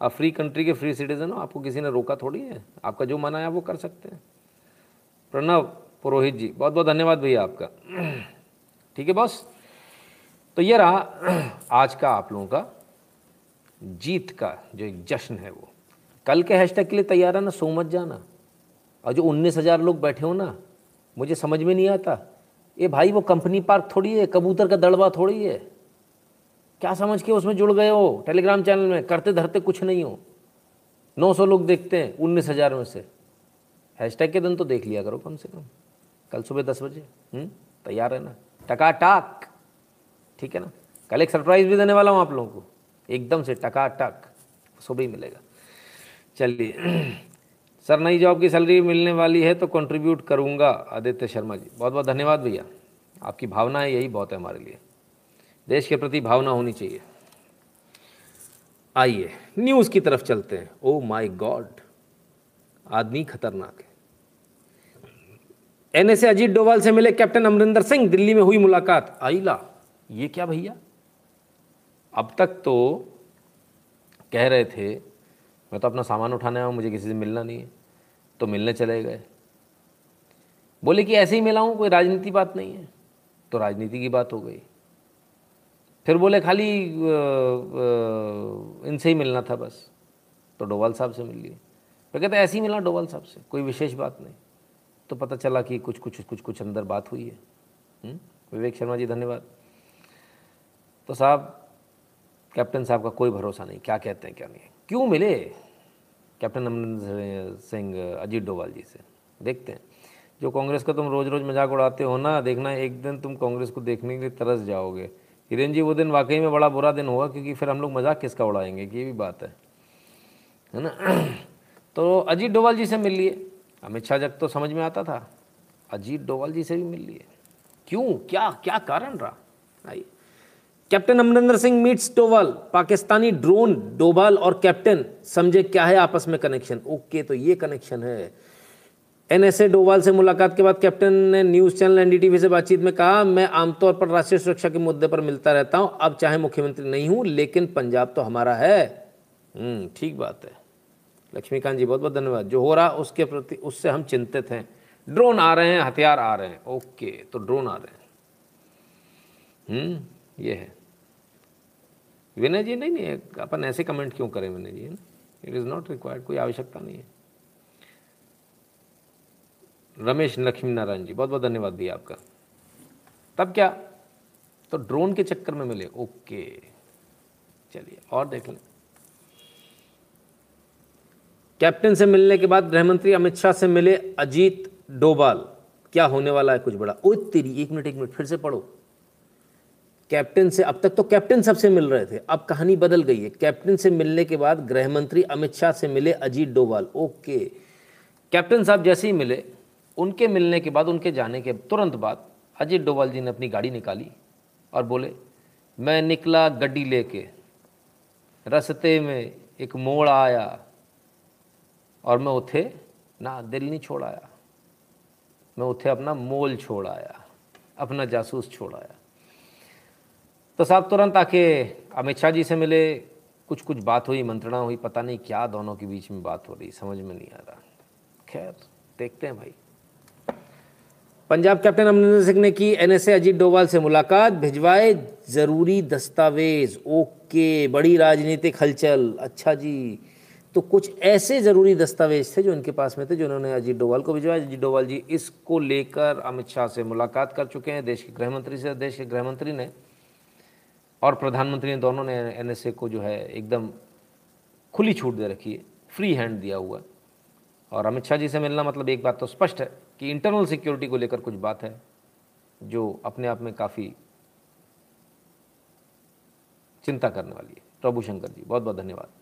आप फ्री कंट्री के फ्री सिटीजन हो, आपको किसी ने रोका थोड़ी है? आपका जो मना है वो कर सकते हैं। प्रणव पुरोहित जी, बहुत बहुत धन्यवाद भैया आपका। ठीक है बॉस? तो ये रहा आज का आप लोगों का, जीत का जो एक जश्न है वो। कल के हैशटैग के लिए तैयार है ना सो मत जाना। और जो उन्नीस हज़ार लोग बैठे हो ना, मुझे समझ में नहीं आता। ये भाई वो कंपनी पार्क थोड़ी है, कबूतर का दड़बा थोड़ी है। क्या समझ के उसमें जुड़ गए हो? टेलीग्राम चैनल में, करते धरते कुछ नहीं हो। नौ सौ लोग देखते हैं, उन्नीस हज़ार में से। हैशटैग के दिन तो देख लिया करो कम से कम। कल सुबह दस बजे हम्म? तैयार है ना टका टाक ठीक है ना? कल एक सरप्राइज़ भी देने वाला हूँ आप लोगों को। एकदम से टका टक सुबह ही मिलेगा। चलिए, सर, नई जॉब की सैलरी मिलने वाली है तो कंट्रीब्यूट करूँगा, आदित्य शर्मा जी। बहुत बहुत धन्यवाद भैया। आपकी भावना है यही बहुत है हमारे लिए। देश के प्रति भावना होनी चाहिए। आइए न्यूज़ की तरफ़ चलते हैं। ओ माय गॉड आदमी खतरनाक है। एनएसए अजीत डोवाल से मिले कैप्टन अमरिंदर सिंह, दिल्ली में हुई मुलाकात। आईला, ये क्या भैया? अब तक तो कह रहे थे, मैं तो अपना सामान उठाने आया मुझे किसी से मिलना नहीं है। तो मिलने चले गए। बोले कि ऐसे ही मिला हूँ, कोई राजनीति बात नहीं है। तो राजनीति की बात हो गई। फिर बोले, खाली इनसे ही मिलना था बस। तो डोवाल साहब से मिल लिए। फिर कहते, ऐसे ही मिला डोवाल साहब से, कोई विशेष बात नहीं। तो पता चला कि कुछ कुछ कुछ कुछ अंदर बात हुई है। हम्म? विवेक शर्मा जी, धन्यवाद। तो साहब, कैप्टन साहब का कोई भरोसा नहीं, क्या कहते हैं, क्या नहीं? क्यों मिले? कैप्टन अमरिंदर सिंह, अजीत डोवाल जी से। देखते हैं। जो कांग्रेस का तुम रोज़ रोज़ मज़ाक उड़ाते हो ना, देखना एक दिन तुम कांग्रेस को देखने के लिए तरस जाओगे। हिरेन जी, वो दिन वाकई में बड़ा बुरा दिन होगा क्योंकि फिर हम लोग मज़ाक किसका उड़ाएँगे ये भी बात है। है ना? तो अजीत डोवाल जी से मिल लिए अमित शाह जब तो समझ में आता था। अजीत डोवाल जी से भी मिल लिए। क्यों? क्या क्या कारण रहा? आइए। Captain Amarinder Singh meets Doval Pakistani drone Doval और कैप्टन समझे क्या है आपस में कनेक्शन? ओके तो ये कनेक्शन है। एनएसए डोवाल से मुलाकात के बाद कैप्टन ने न्यूज़ चैनल एनडीटीवी से बातचीत में कहा मैं आमतौर पर राष्ट्रीय सुरक्षा के मुद्दे पर मिलता रहता हूँ। अब चाहे मुख्यमंत्री नहीं हूँ लेकिन पंजाब तो हमारा है। हम्म, ठीक बात है। लक्ष्मीकांत जी, बहुत बहुत धन्यवाद। जो हो रहा उसके प्रति, उससे हम चिंतित हैं। ड्रोन आ रहे हैं, हथियार आ रहे हैं। ओके तो ड्रोन आ रहे हैं। हम्म ये है। विनय जी, नहीं नहीं, अपन ऐसे कमेंट क्यों करें Vinay ji it is not required कोई आवश्यकता नहीं है। रमेश लक्ष्मी नारायण जी, बहुत बहुत धन्यवाद दिया आपका। तब क्या? तो ड्रोन के चक्कर में मिले। ओके, चलिए, और देख लें। कैप्टन से मिलने के बाद गृहमंत्री अमित शाह से मिले अजीत डोभाल क्या होने वाला है कुछ बड़ा? ओ तेरी, एक मिनट एक मिनट, फिर से पढ़ो। कैप्टन से, अब तक तो कैप्टन सबसे मिल रहे थे, अब कहानी बदल गई है। कैप्टन से मिलने के बाद गृहमंत्री अमित शाह से मिले अजीत डोभाल ओके। कैप्टन साहब जैसे ही मिले, उनके मिलने के बाद, उनके जाने के तुरंत बाद, अजीत डोभाल जी ने अपनी गाड़ी निकाली और बोले, मैं निकला गड्डी लेके। रस्ते में एक मोड़ आया और मैं उथे ना, दिल नहीं छोड़ आया। मैं उथे अपना मोल छोड़ आया, अपना जासूस छोड़ आया। तो साहब तुरंत आके अमित शाह जी से मिले कुछ कुछ बात हुई, मंत्रणा हुई, पता नहीं क्या दोनों के बीच में बात हो रही, समझ में नहीं आ रहा। खैर, देखते हैं भाई। पंजाब कैप्टन अमरिंदर सिंह ने की एनएसए अजीत डोवाल से मुलाकात, भिजवाए ज़रूरी दस्तावेज़। ओके, बड़ी राजनीतिक हलचल। अच्छा जी तो कुछ ऐसे ज़रूरी दस्तावेज़ थे जो इनके पास में थे, जो उन्होंने अजीत डोवाल को भिजवाया अजीत डोवाल जी इसको लेकर अमित शाह से मुलाकात कर चुके हैं, देश के गृहमंत्री से, देश के गृहमंत्री ने। और प्रधानमंत्री ने दोनों ने एनएसए को जो है एकदम खुली छूट दे रखी है फ्री हैंड दिया हुआ। और अमित शाह जी से मिलना मतलब एक बात तो स्पष्ट है कि इंटरनल सिक्योरिटी को लेकर कुछ बात है, जो अपने आप में काफ़ी चिंता करने वाली है। प्रभु शंकर जी बहुत बहुत धन्यवाद।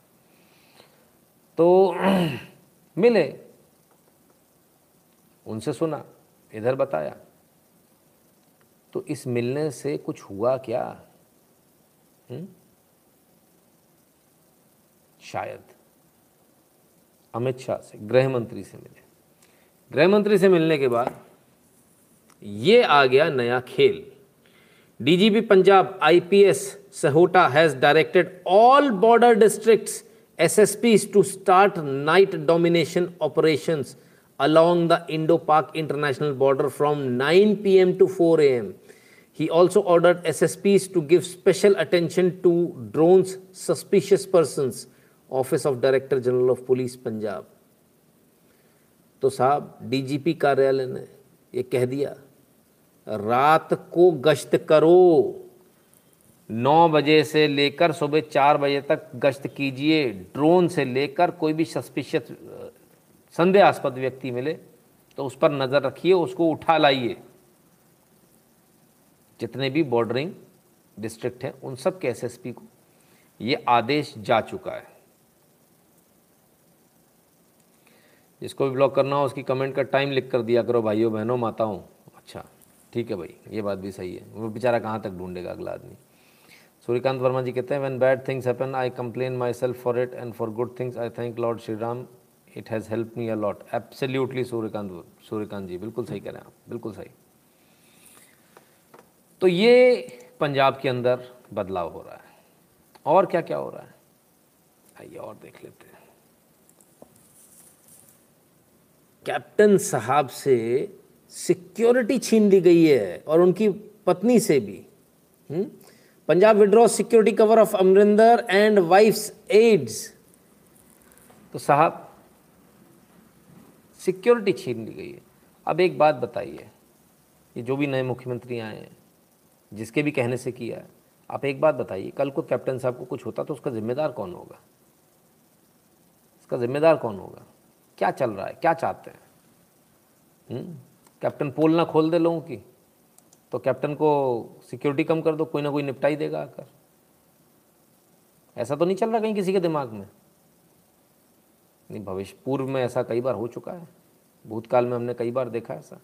तो मिले उनसे सुना, इधर बताया तो इस मिलने से कुछ हुआ क्या हुँ? हम्म? शायद अमित शाह से, गृह मंत्री से मिले गृह मंत्री से मिलने के बाद ये आ गया नया खेल DGP Punjab IPS Sahota has directed all border districts S S P to start night domination operation along the Indo Pak international border from nine P M to four A M he also order S S SSPs to give special attention to drones suspicious persons office of director general of police Punjab तो साहब डीजीपी कार्यालय ने यह कह दिया, रात को गश्त करो। नौ बजे से लेकर सुबह चार बजे तक गश्त कीजिए। ड्रोन से लेकर कोई भी सस्पिशियस संदेहास्पद व्यक्ति मिले तो उस पर नज़र रखिए, उसको उठा लाइए। जितने भी बॉर्डरिंग डिस्ट्रिक्ट हैं, उन सब के एसएसपी को ये आदेश जा चुका है। जिसको भी ब्लॉक करना हो, उसकी कमेंट का टाइम लिख कर दिया करो, भाइयों, बहनों, माताओं। अच्छा ठीक है भाई, ये बात भी सही है। वो बेचारा कहाँ तक ढूंढेगा अगला आदमी? सूर्यकांत वर्मा जी कहते हैं when bad things happen I complain myself for it and for good things I thank lord Shri Ram it has help me a lot absolutely Suryakant Suryakant ji बिल्कुल सही कह रहे हैं आप बिल्कुल सही तो ये पंजाब के अंदर बदलाव हो रहा है। और क्या क्या हो रहा है? आइए और देख लेते हैं। कैप्टन साहब से सिक्योरिटी छीन ली गई है और उनकी पत्नी से भी। हुँ? Punjab withdraw security cover of Amarinder and wife's aides तो साहब सिक्योरिटी छीन ली गई है। अब एक बात बताइए, ये जो भी नए मुख्यमंत्री आए हैं, जिसके भी कहने से किया है, आप एक बात बताइए, कल को कैप्टन साहब को कुछ होता तो उसका जिम्मेदार कौन होगा? इसका जिम्मेदार कौन होगा? क्या चल रहा है? क्या चाहते हैं? हम्म? कैप्टन पोल ना खोल दे लोगों की। तो कैप्टन को सिक्योरिटी कम कर दो, कोई ना कोई निपटा ही देगा आकर। ऐसा तो नहीं चल रहा कहीं किसी के दिमाग में। नहीं, भविष्य पूर्व में ऐसा कई बार हो चुका है। भूतकाल में हमने कई बार देखा ऐसा।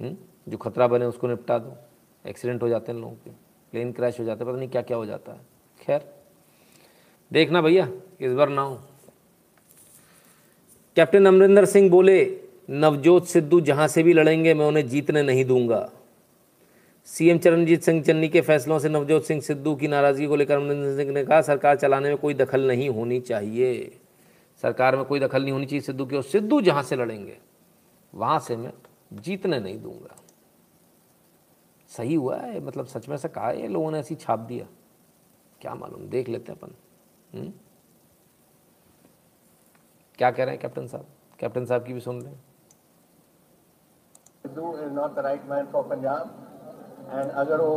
हुँ? हम्म? जो खतरा बने उसको निपटा दो। एक्सीडेंट हो जाते हैं लोगों के। प्लेन क्रैश हो जाते हैं, पता नहीं क्या क्या हो जाता है। खैर, देखना भैया, इस बार ना हो। कैप्टन अमरिंदर सिंह बोले, नवजोत सिद्धू जहाँ से भी लड़ेंगे, मैं उन्हें जीतने नहीं दूँगा। सीएम चरणजीत सिंह चन्नी के फैसलों से नवजोत सिंह सिद्धू की नाराज़गी को लेकर अमरिंदर सिंह ने कहा, सरकार चलाने में कोई दखल नहीं होनी चाहिए। सरकार में कोई दखल नहीं होनी चाहिए सिद्धू की, और सिद्धू जहाँ से लड़ेंगे, वहाँ से मैं जीतने नहीं दूँगा। सही हुआ है मतलब सच में से कहा है, लोगों ने ऐसी छाप दिया। क्या मालूम, देख लेते हैं अपन। हम्म? क्या कह रहे हैं कैप्टन साहब? कैप्टन साहब की भी सुन लें। सिद्धू एंड अगर वो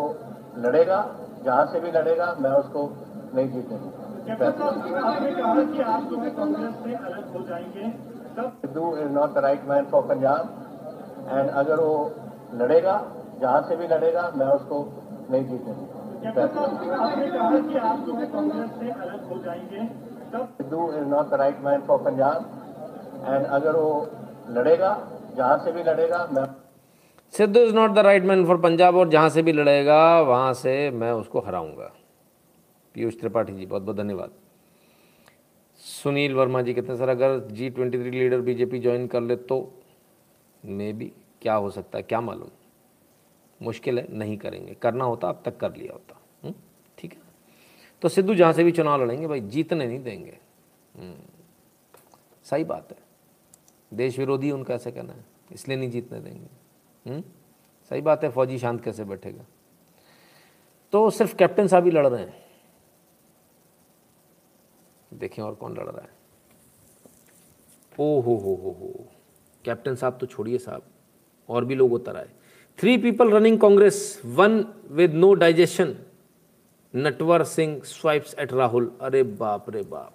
लड़ेगा जहाँ से भी लड़ेगा मैं उसको नहीं जीतने दूँगा आपने कहा कि आप जो कांग्रेस से अलग जाएँगे। तब Sidhu is not the right man for Punjab and अगर वो लड़ेगा जहाँ से भी लड़ेगा मैं उसको नहीं जीतने दूँगा आपने कहा कि आप जो कांग्रेस से अलग जाएँगे। Sidhu is not the right man for Punjab and अगर वो लड़ेगा जहाँ से भी लड़ेगा मैं Sidhu is not the right man for Punjab और जहाँ से भी लड़ेगा वहाँ से मैं उसको हराऊँगा। पीयूष त्रिपाठी जी बहुत बहुत धन्यवाद। सुनील वर्मा जी कहते हैं सर अगर G twenty three leader BJP join कर ले तो मे बी क्या हो सकता है क्या मालूम? मुश्किल है नहीं करेंगे। करना होता अब तक कर लिया होता। हम्म, ठीक है? तो सिद्धू जहाँ से भी चुनाव लड़ेंगे भाई जीतने नहीं देंगे। हम्म, सही बात है। देश विरोधी उनका ऐसा कहना है इसलिए नहीं जीतने देंगे। हम्म? सही बात है, फौजी शांत कैसे बैठेगा? तो सिर्फ़ कैप्टन साहब ही लड़ रहे हैं। देखें और कौन लड़ रहा है। ओ हो हो हो। हो कैप्टन साहब तो छोड़िए साहब, और भी लोग उतर आए। Three people running Congress one with no digestion Natwar Singh swipes at Rahul अरे बाप रे बाप।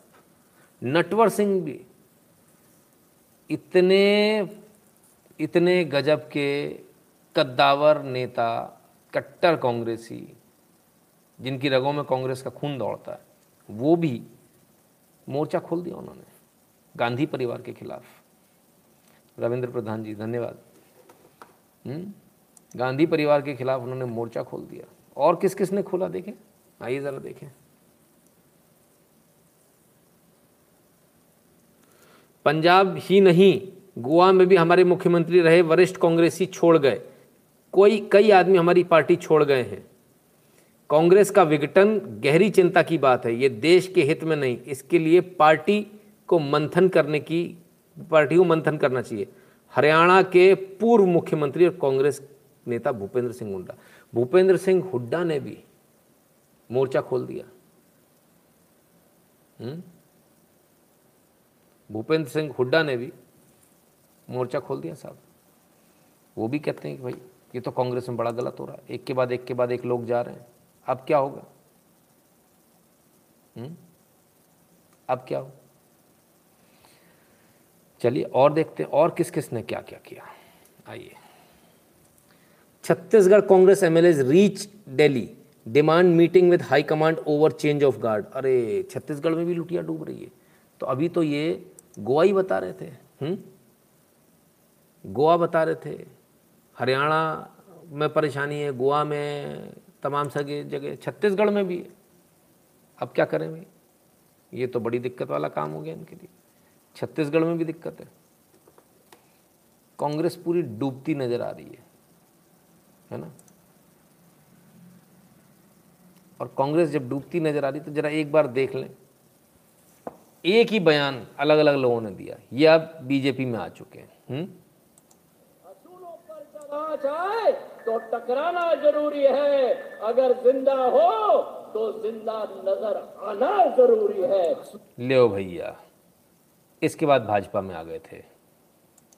नटवर सिंह भी। इतने इतने गजब के कद्दावर नेता, कट्टर कांग्रेसी, जिनकी रगों में कांग्रेस का खून दौड़ता है, वो भी मोर्चा खोल दिया उन्होंने, गांधी परिवार के खिलाफ। रविंद्र प्रधान जी, धन्यवाद। हम्म? गांधी परिवार के खिलाफ उन्होंने मोर्चा खोल दिया। और किस किस ने खोला, देखें? आइए ज़रा देखें। पंजाब ही नहीं गोवा में भी हमारे मुख्यमंत्री रहे, वरिष्ठ कांग्रेसी छोड़ गए। कोई, कई आदमी हमारी पार्टी छोड़ गए हैं। कांग्रेस का विघटन गहरी चिंता की बात है, ये देश के हित में नहीं, इसके लिए पार्टी को मंथन करने की, पार्टी को मंथन करना चाहिए। हरियाणा के पूर्व मुख्यमंत्री और कांग्रेस नेता भूपेंद्र सिंह हुड्डा। भूपेंद्र सिंह हुड्डा ने भी मोर्चा खोल दिया। भूपेंद्र सिंह हुड्डा ने भी मोर्चा खोल दिया साहब। वो भी कहते हैं कि भाई, ये तो कांग्रेस में बड़ा गलत हो रहा है। एक के बाद एक के बाद एक लोग जा रहे हैं। अब क्या होगा? हम्म? अब क्या हो? चलिए, और देखते हैं, और किस किस ने क्या? क्या किया आइए। Chhattisgarh Congress MLA reach Delhi demand meeting with high command over change of guard. अरे, छत्तीसगढ़ में भी लुटिया डूब रही है। तो अभी तो ये गोवा ही बता रहे थे। हुँ? हम्म? गोवा बता रहे थे। हरियाणा में परेशानी है, गोवा में तमाम सगे जगह, छत्तीसगढ़ में भी है। अब क्या करें भाई? ये तो बड़ी दिक्कत वाला काम हो गया इनके लिए। छत्तीसगढ़ में भी दिक्कत है। कांग्रेस पूरी डूबती नज़र आ रही है है ना? और कांग्रेस जब डूबती नज़र आ रही तो जरा एक बार देख लें। एक ही बयान अलग अलग लोगों ने दिया। ये अब बीजेपी में आ चुके हैं। हम्म? जाए तो टकराना ज़रूरी है। अगर ज़िंदा हो तो ज़िंदा नज़र आना ज़रूरी है। ले भैया इसके बाद भाजपा में आ गए थे।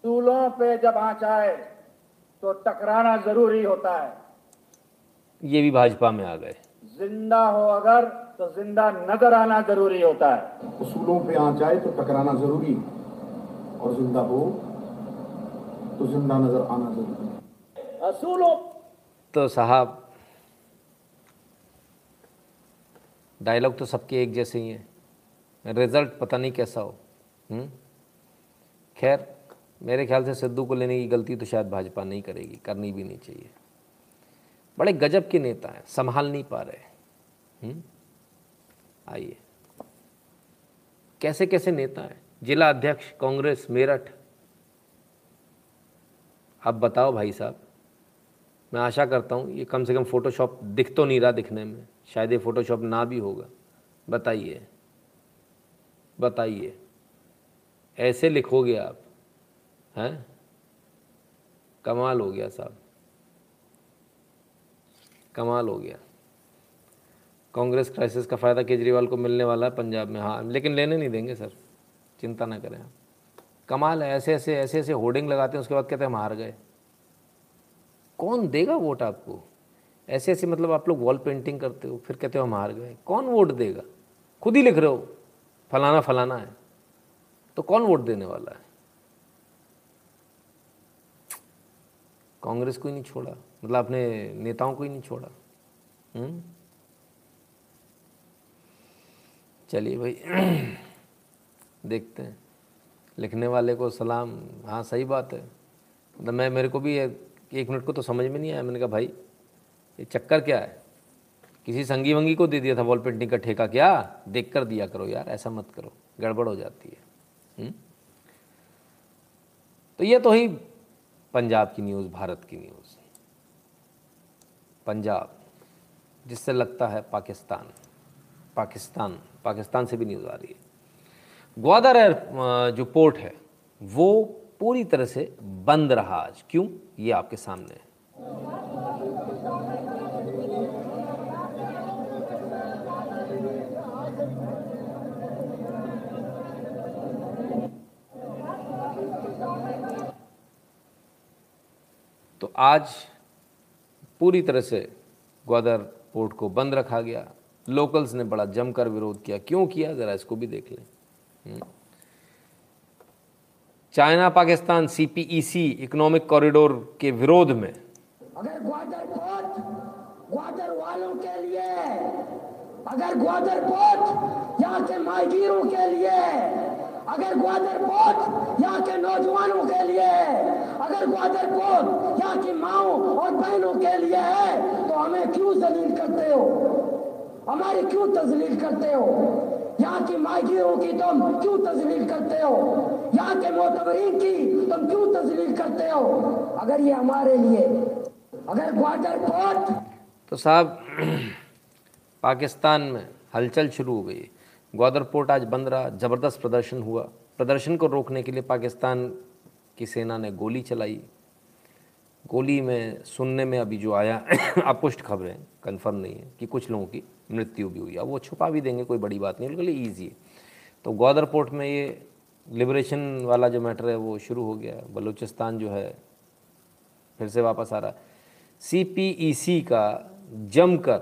सूलों पे जब आ जाए तो टकराना ज़रूरी होता है। ये भी भाजपा में आ गए। ज़िंदा हो अगर तो ज़िंदा नज़र आना ज़रूरी होता है। उसूलों पे आ जाए तो टकराना ज़रूरी। और ज़िंदा हो तो ज़िंदा नज़र आना ज़रूरी। तो साहब डायलॉग तो सबके एक जैसे ही हैं। रिज़ल्ट पता नहीं कैसा हो हम्म? खैर, मेरे ख्याल से सिद्धू को लेने की गलती तो शायद भाजपा नहीं करेगी, करनी भी नहीं चाहिए। बड़े गजब के नेता हैं, संभाल नहीं पा रहे हम्म? आइए। कैसे कैसे नेता हैं? जिला अध्यक्ष, कांग्रेस, मेरठ। अब बताओ भाई साहब मैं आशा करता हूँ, ये कम से कम फ़ोटोशॉप दिख तो नहीं रहा दिखने में। शायद ये फ़ोटोशॉप ना भी होगा। बताइए। बताइए। ऐसे लिखोगे आप, हैं? कमाल हो गया साहब। कमाल हो गया। कांग्रेस क्राइसिस का फ़ायदा केजरीवाल को मिलने वाला है पंजाब में। हाँ लेकिन लेने नहीं देंगे सर। चिंता ना करें आप। कमाल है ऐसे ऐसे ऐसे ऐसे होर्डिंग लगाते हैं, उसके बाद कहते हैं हम हार गए। कौन देगा वोट आपको? ऐसे ऐसे मतलब आप लोग वॉल पेंटिंग करते हो, फिर कहते हो हम हार गए। कौन वोट देगा? खुद ही लिख रहे हो, फलाना फलाना है। तो कौन वोट देने वाला है? कांग्रेस को ही नहीं छोड़ा। मतलब अपने नेताओं को ही नहीं छोड़ा। हम्म? चलिए भाई, देखते हैं। लिखने वाले को सलाम। हाँ सही बात है। मतलब मैं, मेरे को भी एक मिनट को तो समझ में नहीं आया। मैंने कहा, भाई, ये चक्कर क्या है? किसी संगी वंगी को दे दिया था वॉल पेंटिंग का ठेका क्या? देख कर दिया करो यार, ऐसा मत करो। गड़बड़ हो जाती है। हुँ? हम्म? तो ये तो ही पंजाब की न्यूज़, भारत की न्यूज़। पंजाब, जिससे लगता है पाकिस्तान पाकिस्तान पाकिस्तान से भी न्यूज़ आ रही है। ग्वादर एयर जो पोर्ट है, वो पूरी तरह से बंद रहा आज। क्यों? ये आपके सामने है। तो आज पूरी तरह से ग्वादर पोर्ट को बंद रखा गया। लोकल्स ने बड़ा जमकर विरोध किया। क्यों किया? ज़रा इसको भी देख लें। हम्म। China Pakistan CPEC economic corridor के विरोध में। अगर ग्वादर पोर्ट ग्वादर वालों के लिए, अगर ग्वादर पोर्ट यहाँ के माहिरों के लिए, अगर ग्वादर पोर्ट यहाँ के नौजवानों के लिए, अगर ग्वादर पोर्ट यहाँ की माओ और बहनों के लिए है तो हमें क्यों जलील करते हो? हमारी क्यों तजलील करते हो? यहाँ की माहिरों की तुम क्यों तजलील करते हो? यहाँ के मोतबरीन की तुम क्यों तजलील करते हो? अगर ये हमारे लिए, अगर ग्वादर पोर्ट तो साहब, पाकिस्तान में हलचल शुरू हो गई। ग्वादर पोर्ट आज बंद रहा, ज़बरदस्त प्रदर्शन हुआ। प्रदर्शन को रोकने के लिए पाकिस्तान की सेना ने गोली चलाई। गोली में, सुनने में अभी जो आया अपुष्ट खबरें कंफर्म नहीं है कि कुछ लोगों की। मृत्यु भी हुई। अब वो छुपा भी देंगे, कोई बड़ी बात नहीं बिल्कुल ईजी है। तो ग्वादर पोर्ट में ये लिबरेशन वाला जो मैटर है, वो शुरू हो गया। बलूचिस्तान जो है, फिर से वापस आ रहा सी का जमकर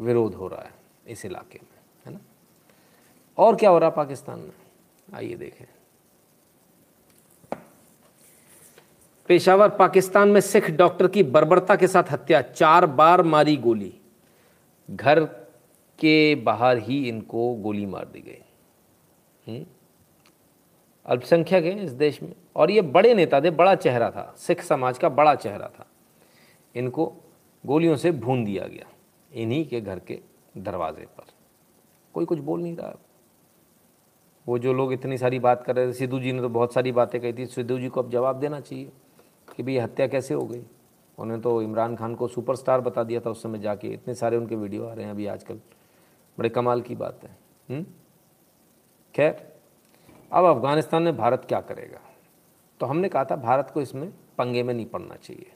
विरोध हो रहा है इस इलाके में, है ना? और क्या हो रहा पाकिस्तान में? आइए देखें। पेशावर, पाकिस्तान में सिख डॉक्टर की बर्बरता के साथ हत्या, चार बार मारी गोली। घर के बाहर ही इनको गोली मार दी गई। हम्म? अल्पसंख्यक हैं इस देश में। और ये बड़े नेता थे, बड़ा चेहरा था। सिख समाज का बड़ा चेहरा था। इनको गोलियों से भून दिया गया, इन्हीं के घर के दरवाजे पर। कोई कुछ बोल नहीं रहा। वो जो लोग इतनी सारी बात कर रहे थे, सिद्धू जी ने तो बहुत सारी बातें कही थी। सिद्धू जी को अब जवाब देना चाहिए कि भाई हत्या कैसे हो गई? उन्होंने तो इमरान खान को सुपरस्टार बता दिया था उस समय जाके। इतने सारे उनके वीडियो आ रहे हैं अभी आजकल। बड़े कमाल की बात है। हम्म? खैर, अब अफ़गानिस्तान में भारत क्या करेगा? तो हमने कहा था भारत को इसमें पंगे में नहीं पड़ना चाहिए।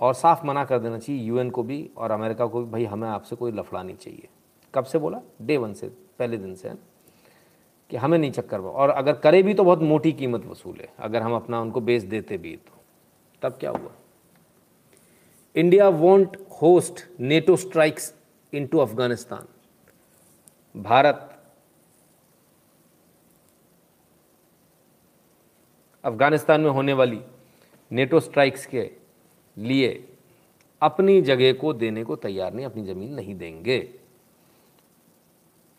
और साफ़ मना कर देना चाहिए यूएन को भी और अमेरिका को भी, भाई, हमें आपसे कोई लफड़ा नहीं चाहिए। कब से बोला? डे वन से, पहले दिन से, है कि हमें नहीं चक्कर और अगर करे भी तो बहुत मोटी कीमत वसूले। अगर हम अपना उनको बेच देते भी तो। तब क्या हुआ? India want host NATO strikes into Afghanistan Bharat Afghanistan में होने वाली नेटो स्ट्राइक्स के लिए अपनी जगह को देने को तैयार नहीं, अपनी ज़मीन नहीं देंगे।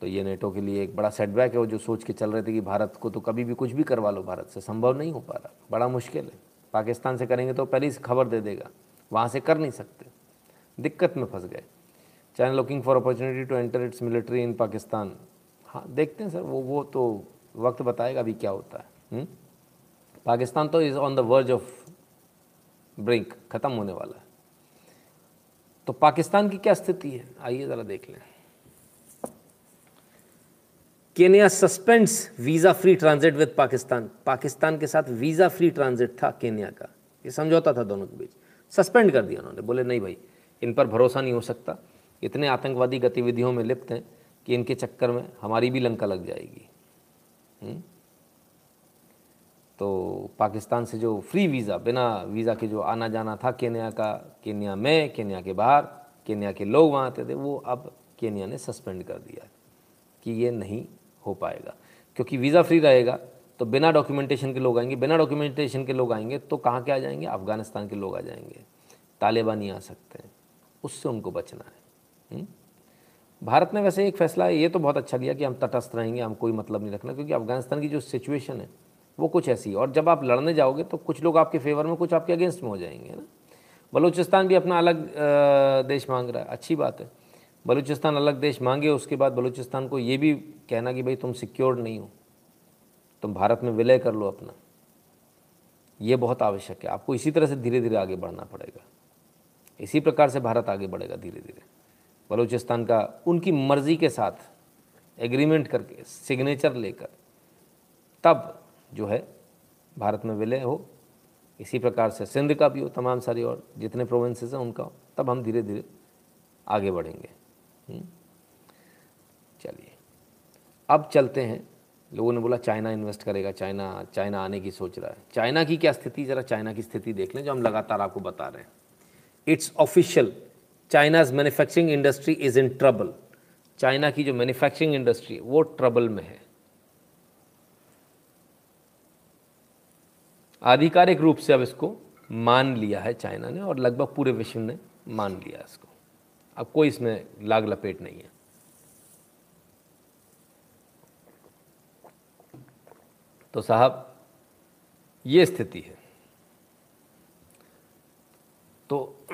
तो ये नेटो के लिए एक बड़ा सेटबैक है, वो जो सोच के चल रहे थे कि भारत को तो कभी भी कुछ भी करवा लो, भारत से संभव नहीं हो पा रहा। बड़ा मुश्किल है। पाकिस्तान से करेंगे तो पहले ही खबर दे देगा। वहाँ से कर नहीं सकते। दिक्कत में फंस गए। China looking for opportunity to enter its military in Pakistan हाँ देखते हैं सर, वो वो तो वक्त बताएगा अभी क्या होता है? हम्म? पाकिस्तान तो is on the verge of brink ख़त्म होने वाला है। तो पाकिस्तान की क्या स्थिति है? आइए ज़रा देख लें। Kenya suspends visa free transit with Pakistan. Pakistan के साथ वीज़ा फ्री ट्रांजिट था केनिया का। ये समझौता था दोनों के बीच। सस्पेंड कर दिया उन्होंने बोले, नहीं भाई, इन पर भरोसा नहीं हो सकता इतने आतंकवादी गतिविधियों में लिप्त हैं कि इनके चक्कर में हमारी भी लंका लग जाएगी हुँ? हम्म? तो पाकिस्तान से जो फ्री वीज़ा बिना वीज़ा के जो आना जाना था, केन्या का, केन्या में, केन्या के बाहर, केन्या के लोग वहाँ आते थे, वो अब केन्या ने सस्पेंड कर दिया कि ये नहीं हो पाएगा क्योंकि वीज़ा फ्री रहेगा तो बिना डॉक्यूमेंटेशन के लोग आएँगे, बिना डॉक्यूमेंटेशन के लोग आएँगे तो कहाँ के आ जाएँगे? अफ़गानिस्तान के लोग आ जाएँगे। तालिबानी आ सकते। हैं उससे उनको बचना है। हुँ? भारत ने वैसे एक फैसला, ये तो बहुत अच्छा लिया कि हम तटस्थ रहेंगे, हम कोई मतलब नहीं रखना, क्योंकि अफ़गानिस्तान की जो सिचुएशन है, वो कुछ ऐसी है। और जब आप लड़ने जाओगे तो कुछ लोग आपके फेवर में, कुछ आपके अगेंस्ट में हो जाएँगे ना? बलूचिस्तान भी अपना अलग देश मांग रहा है। अच्छी बात है। बलूचिस्तान अलग देश मांगे, उसके बाद बलूचिस्तान को ये भी कहना कि भाई तुम सिक्योर्ड नहीं हो। तुम भारत में विलय कर लो अपना। ये बहुत आवश्यक है। आपको इसी तरह से धीरे धीरे आगे बढ़ना पड़ेगा। इसी प्रकार से भारत आगे बढ़ेगा धीरे धीरे बलूचिस्तान का उनकी मर्ज़ी के साथ एग्रीमेंट करके सिग्नेचर लेकर तब जो है भारत में विलय हो। इसी प्रकार से सिंध का भी हो, तमाम सारी और जितने प्रोविंसेस हैं उनका हो, तब हम धीरे धीरे आगे बढ़ेंगे। हम्म? चलिए। अब चलते हैं लोगों ने बोला, चाइना इन्वेस्ट करेगा, चाइना चाइना आने की सोच रहा है। चाइना की क्या स्थिति, ज़रा चाइना की स्थिति देख लें, जो हम लगातार आपको बता रहे हैं। It's official China's manufacturing industry is in trouble China की जो मैन्युफैक्चरिंग इंडस्ट्री है, वो ट्रबल में है। आधिकारिक रूप से अब इसको मान लिया है चाइना ने, और लगभग पूरे विश्व ने मान लिया इसको। अब कोई इसमें लाग लपेट नहीं है। तो साहब ये स्थिति है तो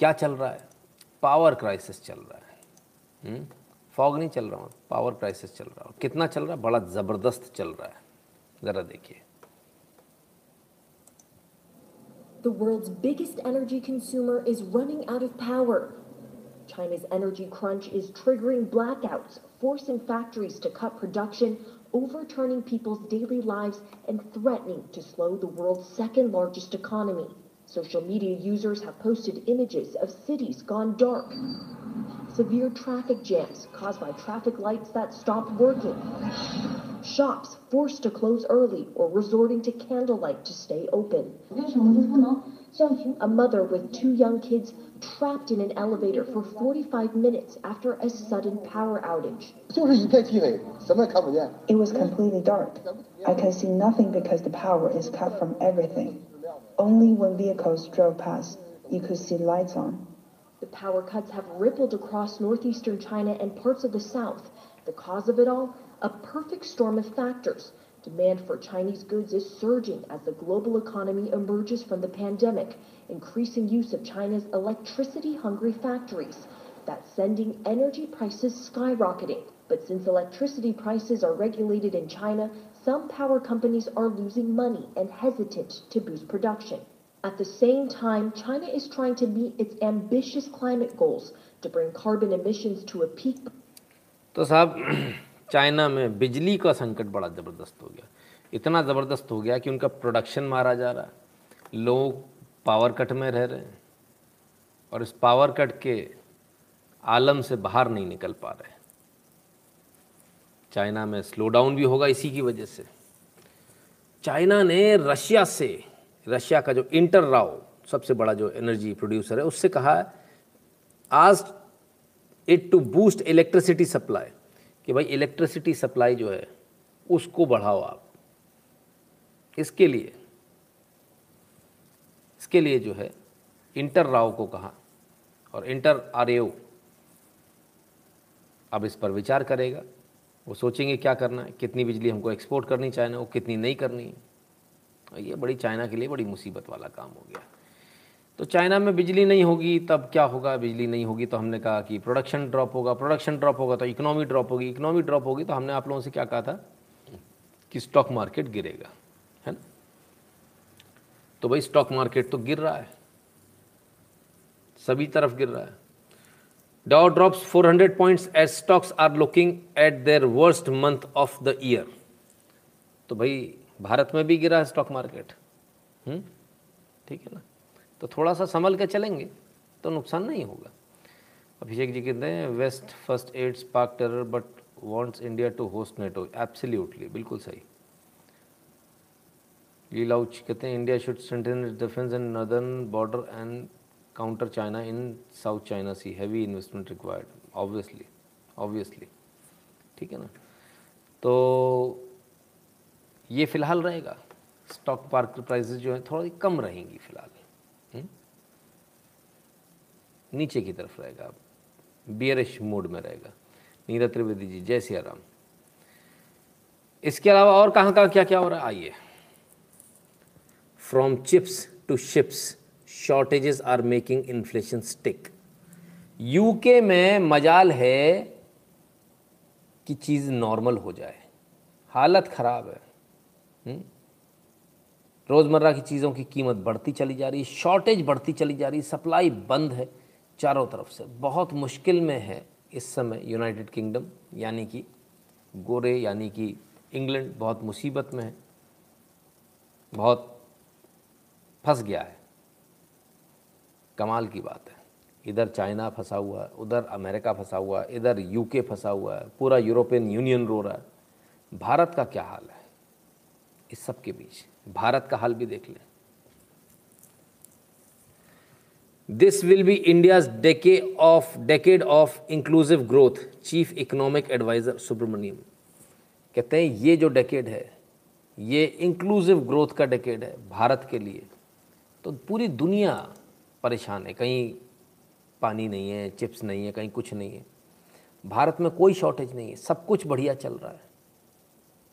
क्या चल रहा है पावर क्राइसिस चल रहा है फॉग नहीं चल रहा हूँ पावर क्राइसिस चल रहा है कितना चल रहा है बड़ा ज़बरदस्त चल रहा है ज़रा देखिए The world's biggest energy consumer is running out of power. China's energy crunch is triggering blackouts, forcing factories to cut production, overturning people's daily lives, and threatening to slow the world's second largest economy. Social media users have posted images of cities gone dark, severe traffic jams caused by traffic lights that stopped working, shops forced to close early or resorting to candlelight to stay open. A mother with two young kids trapped in an elevator for 45 minutes after a sudden power outage. It was completely dark. I could see nothing because the power is cut from everything. Only when vehicles drove past, you could see lights on. The power cuts have rippled across northeastern China and parts of the south. The cause of it all? A perfect storm of factors. Demand for Chinese goods is surging as the global economy emerges from the pandemic, increasing use of China's electricity hungry factories. That's sending energy prices skyrocketing. But since electricity prices are regulated in China, some power companies are losing money and hesitant to boost production. At the same time, China is trying to meet its ambitious climate goals to bring carbon emissions to a peak. तो साहब चाइना में बिजली का संकट बड़ा ज़बरदस्त हो गया। इतना ज़बरदस्त हो गया कि उनका प्रोडक्शन मारा जा रहा है। लोग पावर कट में रह रहे हैं और इस पावर कट के आलम से बाहर नहीं निकल पा रहे। चाइना में स्लो डाउन भी होगा इसी की वजह से। चाइना ने रशिया से, रशिया का जो इंटर राव, सबसे बड़ा जो एनर्जी प्रोड्यूसर है, उससे कहा आज it to boost electricity supply कि भाई इलेक्ट्रिसिटी सप्लाई जो है, उसको बढ़ाओ आप। इसके लिए इसके लिए जो है इंटर राव को कहा और इंटर आर अब इस पर विचार करेगा। वो सोचेंगे क्या करना है, कितनी बिजली हमको एक्सपोर्ट करनी चाइना को कितनी नहीं करनी। है ये बड़ी चाइना के लिए बड़ी मुसीबत वाला काम हो गया। तो चाइना में बिजली नहीं होगी, तब क्या होगा? बिजली नहीं होगी तो हमने कहा कि प्रोडक्शन ड्रॉप होगा प्रोडक्शन ड्रॉप होगा तो इकोनॉमी ड्रॉप होगी इकोनॉमी ड्रॉप होगी तो हमने आप लोगों से क्या कहा था कि स्टॉक मार्केट गिरेगा, है ना? तो भाई स्टॉक मार्केट तो गिर रहा है, सभी तरफ़ गिर रहा है। Dow drops 400 points as stocks are looking at their worst month of the year तो भाई भारत में भी गिरा है स्टॉक मार्केट ठीक है ना? तो थोड़ा सा संभल के चलेंगे तो नुकसान नहीं होगा। अभिषेक जी कहते हैं West first aid spark terror but wants India to host NATO absolutely बिल्कुल सही। लीलाउच कहते हैं India should strengthen its defence in northern border and counter China in South China Sea heavy investment required obviously obviously ठीक है ना? तो ये फ़िलहाल रहेगा। स्टॉक मार्केट प्राइसेस जो है थोड़ी कम रहेंगी फ़िलहाल हम्म? नीचे की तरफ़ रहेगा बियरिश मोड में रहेगा। नीरा त्रिवेदी जी, जय सिया राम इसके अलावा और कहाँ कहाँ, क्या क्या हो रहा है? आइए। From chips to ships shortages are making inflation stick UK में मजाल है कि चीज़ नॉर्मल हो जाए। हालत ख़राब है। हम्म? रोज़मर्रा की चीज़ों की कीमत बढ़ती चली जा रही है शॉर्टेज बढ़ती चली जा रही है सप्लाई बंद है। चारों तरफ़ से। बहुत मुश्किल में है इस समय यूनाइटेड किंगडम यानी कि गोरे, यानी कि इंग्लैंड बहुत मुसीबत में है। बहुत फंस गया है। कमाल की बात है। इधर चाइना फंसा हुआ है, उधर अमेरिका फंसा हुआ है, इधर यूके फंसा हुआ है, पूरा यूरोपियन यूनियन रो रहा है। भारत का क्या हाल है? इस सब के बीच भारत का हाल भी देख लें। This will be India's decade of decade of inclusive growth chief economic adviser Subramanian कहते हैं, ये जो डेकेड है, ये इंक्लूसिव ग्रोथ का डेकेड है, भारत के लिए. तो पूरी दुनिया परेशान है। कहीं पानी नहीं है, चिप्स नहीं है, कहीं कुछ नहीं है। भारत में कोई शॉर्टेज नहीं है। सब कुछ बढ़िया चल रहा है।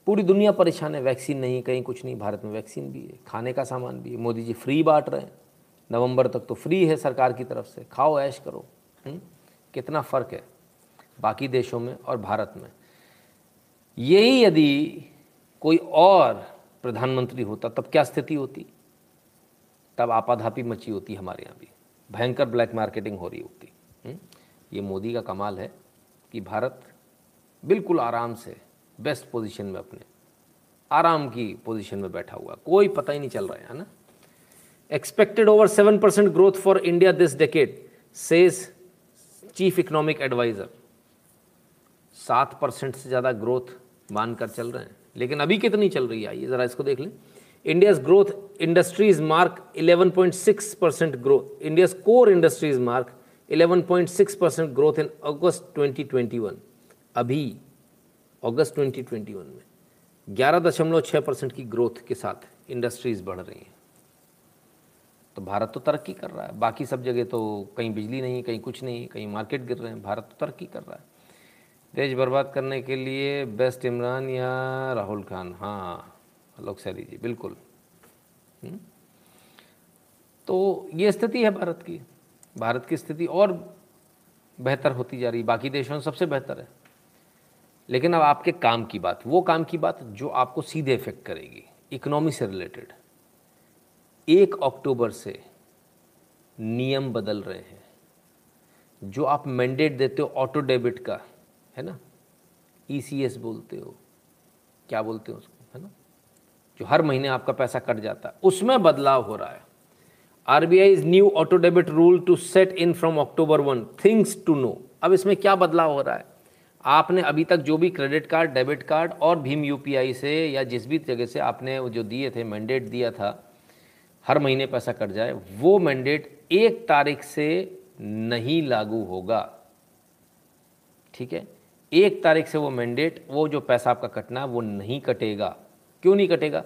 पूरी दुनिया परेशान है। वैक्सीन नहीं, कहीं कुछ नहीं। भारत में वैक्सीन भी है। खाने का सामान भी है। मोदी जी फ्री बांट रहे हैं। नवंबर तक तो फ्री है सरकार की तरफ़ से। खाओ, ऐश करो। हुँ? हम्म? कितना फ़र्क है बाकी देशों में और भारत में। यही यदि कोई और प्रधानमंत्री होता, तब क्या स्थिति होती? तब आपाधापी मची होती हमारे यहाँ भी। भयंकर ब्लैक मार्केटिंग हो रही होती। हम्म? ये मोदी का कमाल है कि भारत बिल्कुल आराम से बेस्ट पोजीशन में अपने, आराम की पोजीशन में बैठा हुआ। कोई पता ही नहीं चल रहा है ना? Expected over seven percent growth for India this decade says chief economic adviser सात परसेंट से ज़्यादा ग्रोथ मानकर चल रहे हैं। लेकिन अभी कितनी चल रही है? आइए ज़रा इसको देख लें। India's growth industries mark 11.6 percent growth India's core industries mark 11.6 percent growth in August 2021 अभी अगस्त 2021 में ग्यारह दशमलव छः परसेंट की ग्रोथ के साथ इंडस्ट्रीज़ बढ़ रही हैं। तो भारत तो तरक्की कर रहा है। बाकी सब जगह तो कहीं बिजली नहीं, कहीं कुछ नहीं, कहीं मार्केट गिर रहे हैं। भारत तो तरक्की कर रहा है। देश बर्बाद करने के लिए बेस्ट इमरान या राहुल खान? हाँ लोक सैरी जी, बिल्कुल? हम्म? तो ये स्थिति है भारत की। भारत की स्थिति और बेहतर होती जा रही बाकी देशों में सबसे बेहतर है। लेकिन अब आपके काम की बात, वो काम की बात जो आपको सीधे इफ़ेक्ट करेगी इकोनॉमी से रिलेटेड एक अक्टूबर से नियम बदल रहे हैं। जो आप मैंडेट देते हो ऑटो डेबिट का, है ना? ई e बोलते हो। क्या बोलते हो उसको, है ना? जो हर महीने आपका पैसा कट जाता है। उसमें बदलाव हो रहा है। R B I is new auto debit rule to set in from October one things to know अब इसमें क्या बदलाव हो रहा है? आपने अभी तक जो भी क्रेडिट कार्ड डेबिट कार्ड और भीम यूपीआई से या जिस भी जगह से आपने जो दिए थे मैंडेट दिया था हर महीने पैसा कट जाए, वो मैंडेट एक तारीख से नहीं लागू होगा। ठीक है? एक तारीख से वो मैंडेट वो जो पैसा आपका कटना है, वो नहीं कटेगा। क्यों नहीं कटेगा?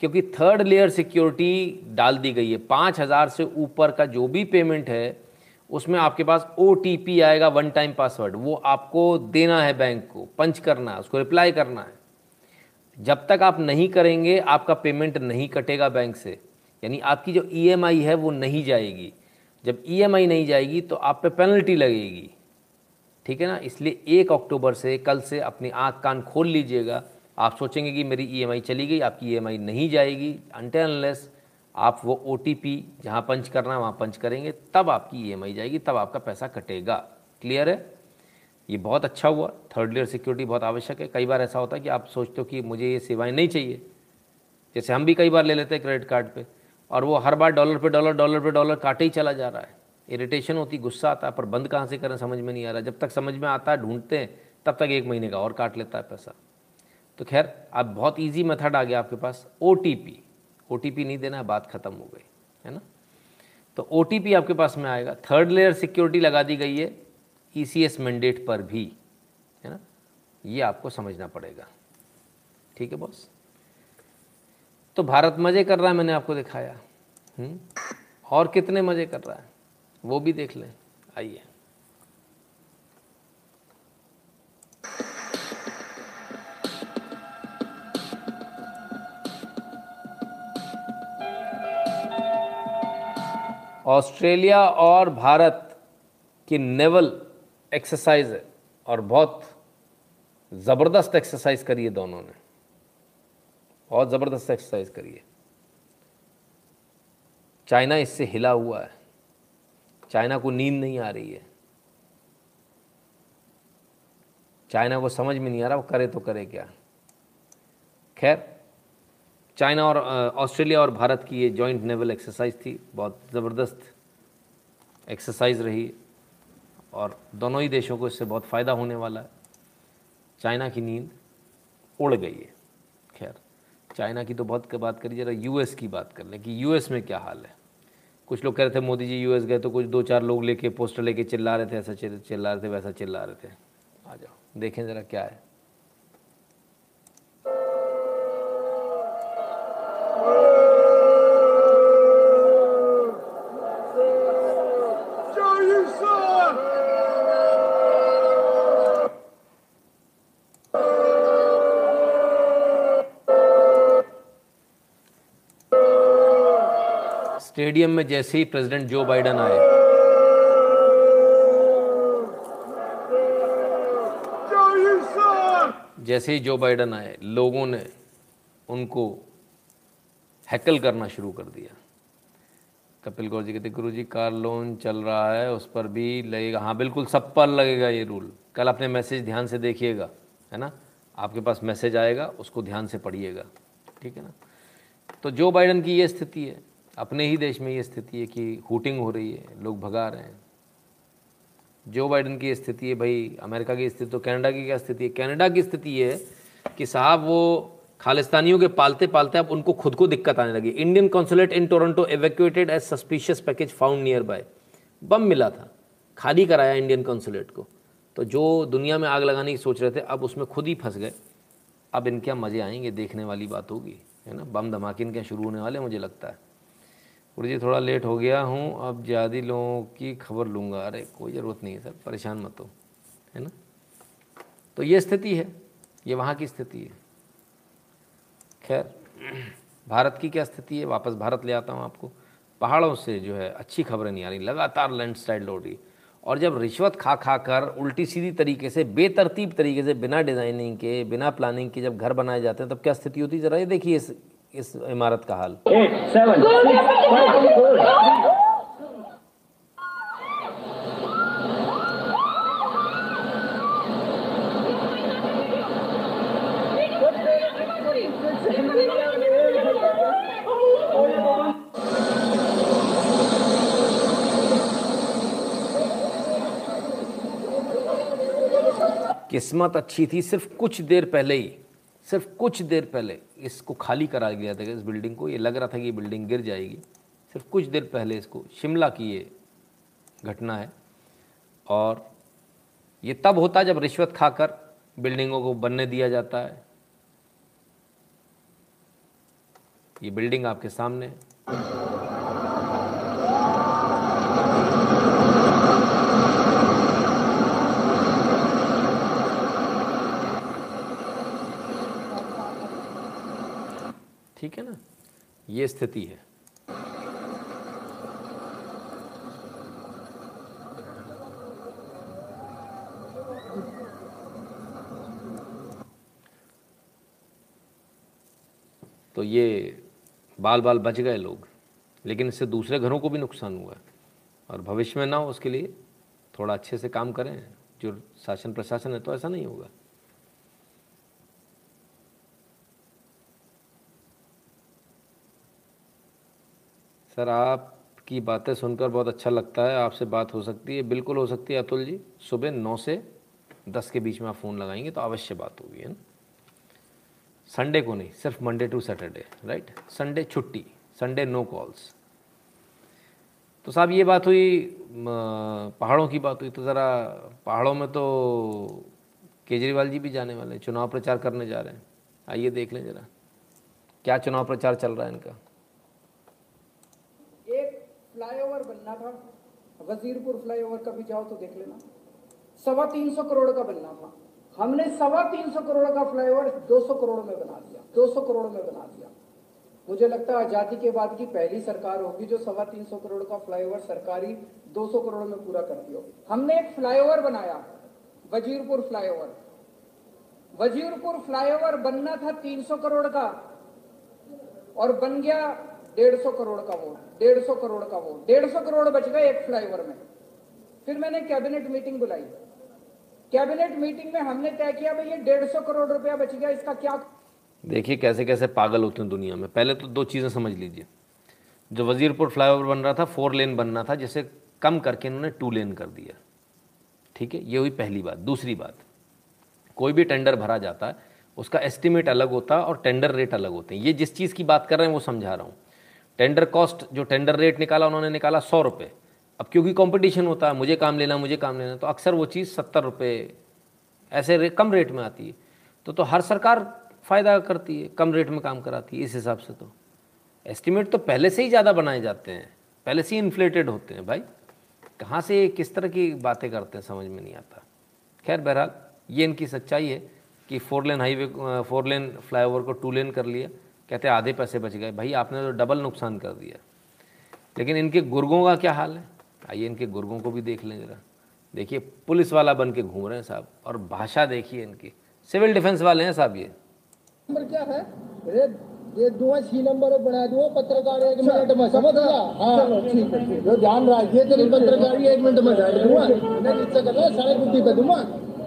क्योंकि थर्ड लेयर सिक्योरिटी डाल दी गई है। पाँच हज़ार से ऊपर का जो भी पेमेंट है, उसमें आपके पास ओटीपी आएगा वन टाइम पासवर्ड वो आपको देना है बैंक को पंच करना है, उसको रिप्लाई करना है। जब तक आप नहीं करेंगे, आपका पेमेंट नहीं कटेगा बैंक से। यानी आपकी जो ई e है वो नहीं जाएगी। जब ई e नहीं जाएगी तो आप पे पेनल्टी लगेगी। ठीक है ना? इसलिए एक अक्टूबर से कल से अपनी आँख कान खोल लीजिएगा। आप सोचेंगे कि मेरी ईएमआई चली गई, आपकी ईएमआई नहीं जाएगी। अनलेस आप वो ओ टी पी जहाँ पंच करना है, वहाँ पंच करेंगे। तब आपकी ईएमआई जाएगी, तब आपका पैसा कटेगा। क्लियर है? ये बहुत अच्छा हुआ। थर्ड लेयर सिक्योरिटी बहुत आवश्यक है। कई बार ऐसा होता है कि आप सोचते हो कि मुझे ये सेवाएँ नहीं चाहिए। जैसे हम भी कई बार ले लेते हैं क्रेडिट कार्ड पे। और वो हर बार डॉलर पे डॉलर डॉलर पे डॉलर काटे ही चला जा रहा है। इरिटेशन होती, गुस्सा आता है, पर बंद कहाँ से करें, समझ में नहीं आ रहा। जब तक समझ में आता है, ढूंढते हैं, तब तक एक महीने का और काट लेता है पैसा। तो खैर, अब बहुत ईजी मेथड आ गया आपके पास ओ टी पी ओ नहीं देना है, बात ख़त्म हो गई, है ना? तो ओटीपी आपके पास में आएगा। थर्ड लेयर सिक्योरिटी लगा दी गई है ई सी एस मैंडेट पर भी, है ना? ये आपको समझना पड़ेगा। ठीक है बॉस तो भारत मज़े कर रहा है मैंने आपको दिखाया? और कितने मज़े कर रहा है? वो भी देख लें। आइए। ऑस्ट्रेलिया और भारत की नेवल एक्सरसाइज है और बहुत ज़बरदस्त एक्सरसाइज करी है दोनों ने। बहुत ज़बरदस्त एक्सरसाइज करिए चाइना इससे हिला हुआ है। चाइना को नींद नहीं आ रही है। चाइना को समझ में नहीं आ रहा, वो करे तो करे क्या? खैर, चाइना और ऑस्ट्रेलिया और भारत की ये जॉइंट नेवल एक्सरसाइज थी, बहुत ज़बरदस्त एक्सरसाइज रही और दोनों ही देशों को इससे बहुत फ़ायदा होने वाला है। चाइना की नींद उड़ गई है। चाइना की तो बहुत बात करी, ज़रा यूएस की बात कर लें कि यूएस में क्या हाल है। कुछ लोग कह रहे थे, मोदी जी, यूएस गए तो कुछ दो चार लोग लेके, पोस्टर लेके चिल्ला रहे थे, ऐसा चिल्ला रहे थे, वैसा चिल्ला रहे थे। आ जाओ, देखें ज़रा क्या है। स्टेडियम में जैसे ही प्रेसिडेंट जो बाइडन आए। जैसे ही जो बाइडन आए, लोगों ने उनको हैकल करना शुरू कर दिया। कपिल गौर जी कहते, गुरु जी, कार लोन चल रहा है, उस पर भी लगेगा। हाँ बिल्कुल, सब पर लगेगा ये रूल। कल अपने मैसेज ध्यान से देखिएगा, है ना? आपके पास मैसेज आएगा, उसको ध्यान से पढ़िएगा, ठीक है ना? तो जो बाइडन की ये स्थिति है अपने ही देश में ये स्थिति है कि हुटिंग हो रही है, लोग भगा रहे हैं। जो बाइडन की स्थिति है, भाई, अमेरिका की स्थिति तो कनाडा की क्या स्थिति है? कनाडा की स्थिति है कि साहब वो खालिस्तानियों के पालते पालते अब उनको खुद को दिक्कत आने लगी। Indian consulate in Toronto evacuated as suspicious package found nearby bomb मिला था, खाली कराया इंडियन कॉन्सुलेट को। तो जो दुनिया में आग लगाने की सोच रहे थे, अब उसमें खुद ही फंस गए। अब इनके मज़े आएँगे, देखने वाली बात होगी, है ना? बम धमाके इनके शुरू होने वाले मुझे लगता है। गुरु जी, थोड़ा लेट हो गया हूँ, अब ज़्यादा लोगों की खबर लूँगा। अरे, कोई ज़रूरत नहीं है सर, परेशान मत हो, है ना? तो ये स्थिति है, ये वहाँ की स्थिति है। खैर, भारत की क्या स्थिति है? वापस भारत ले आता हूँ आपको। पहाड़ों से जो है अच्छी खबरें नहीं आ रही, लगातार लैंडस्लाइड लौट रही। और जब रिश्वत खा खा कर उल्टी सीधी तरीके से, बेतरतीब तरीके से, बिना डिज़ाइनिंग के, बिना प्लानिंग के जब घर बनाए जाते हैं, तब क्या स्थिति होती है? ज़रा ये देखिए इस इमारत का हाल। किस्मत अच्छी थी सिर्फ़ कुछ देर पहले ही। सिर्फ़ कुछ देर पहले इसको खाली करा गया था, इस बिल्डिंग को। ये लग रहा था कि ये बिल्डिंग गिर जाएगी। सिर्फ़ कुछ देर पहले इसको, शिमला की ये घटना है। और ये तब होता है जब रिश्वत खाकर बिल्डिंगों को बनने दिया जाता है। ये बिल्डिंग आपके सामने ठीक है ना? ये स्थिति है। तो ये बाल बाल बच गए लोग, लेकिन इससे दूसरे घरों को भी नुकसान हुआ है। और भविष्य में ना हो, उसके लिए थोड़ा अच्छे से काम करें, जो शासन प्रशासन है तो ऐसा नहीं होगा। सर, आपकी बातें सुनकर बहुत अच्छा लगता है, आपसे बात हो सकती है। बिल्कुल हो सकती है, अतुल जी। सुबह नौ से दस के बीच में आप फ़ोन लगाएँगे तो अवश्य बात होगी, है ना? संडे को नहीं, सिर्फ़ Monday to Saturday right Sunday छुट्टी संडे नो कॉल्स तो साहब, ये बात हुई पहाड़ों की बात हुई तो ज़रा पहाड़ों में तो केजरीवाल जी भी जाने वाले हैं, चुनाव प्रचार करने जा रहे हैं। आइए देख लें ज़रा, क्या चुनाव प्रचार चल रहा है इनका एक फ्लाईओवर बनना था। वजीरपुर फ्लाईओवर का भी जाओ तो देख लेना। सवा तीन सौ करोड़ का बनना था। हमने सवा तीन सौ करोड़ का फ्लाईओवर दो सौ करोड़ में बना दिया, दो सौ करोड़ में बना दिया। मुझे लगता है आज़ादी के बाद की पहली सरकार होगी जो सवा तीन सौ करोड़ का फ्लाईओवर सरकारी दो सौ करोड़ में पूरा करती होगी। हमने एक फ्लाईओवर बनाया, वजीरपुर फ्लाईओवर। वजीरपुर फ्लाईओवर बनना था तीन सौ करोड़ का और बन गया डेढ़ सौ करोड़ का वोट डेढ़ सौ करोड़ का वोट डेढ़ सौ करोड़ बच गए एक फ्लाईओवर में। फिर मैंने कैबिनेट मीटिंग बुलाई। कैबिनेट मीटिंग में हमने तय किया, भाई ये डेढ़ सौ करोड़ रुपया बच गया, इसका क्या देखिए कैसे कैसे पागल होते हैं दुनिया में। पहले तो दो चीज़ें समझ लीजिए। जो वजीरपुर फ्लाईओवर बन रहा था, फोर लेन बनना था, जिसे कम करके इन्होंने टू लेन कर दिया। ठीक है, ये हुई पहली बात। दूसरी बात, कोई भी टेंडर भरा जाता है उसका एस्टिमेट अलग होता है और टेंडर रेट अलग होते हैं। ये जिस चीज़ की बात कर रहे हैं, वो समझा रहा हूँ। टेंडर कॉस्ट जो टेंडर रेट निकाला उन्होंने निकाला सौ रुपये अब क्योंकि कंपटीशन होता है मुझे काम लेना मुझे काम लेना तो अक्सर वो चीज़ सत्तर रुपये ऐसे रे, कम रेट में आती है। तो तो हर सरकार फ़ायदा करती है कम रेट में काम कराती है इस हिसाब से तो। एस्टिमेट तो पहले से ही ज़्यादा बनाए जाते हैं पहले से ही इन्फ्लेटेड होते हैं भाई। कहाँ से किस तरह की बातें करते हैं समझ में नहीं आता। खैर बहरहाल ये इनकी सच्चाई है कि four lane highway four lane flyover को टू लेन कर लिया। कहते आधे पैसे बच गए। भाई, आपने तो डबल नुकसान कर दिया। लेकिन इनके गुर्गों का क्या हाल है? आइए इनके गुर्गों को भी देख लें जरा। देखिए, पुलिस वाला बन के घूम रहे हैं साहब, और भाषा देखिए इनकी। सिविल डिफेंस वाले हैं साहब ये। नंबर क्या है? ये दो छह नंबर बना दो। पत्रकार एक मिनट में समझ गया? हाँ ठीक है जो ध्यान रखिए, तेरी पत्रकारी एक मिनट में झाड़ दूँगा नहीं नीचे कर साढ़े कुटी पे दूँगा।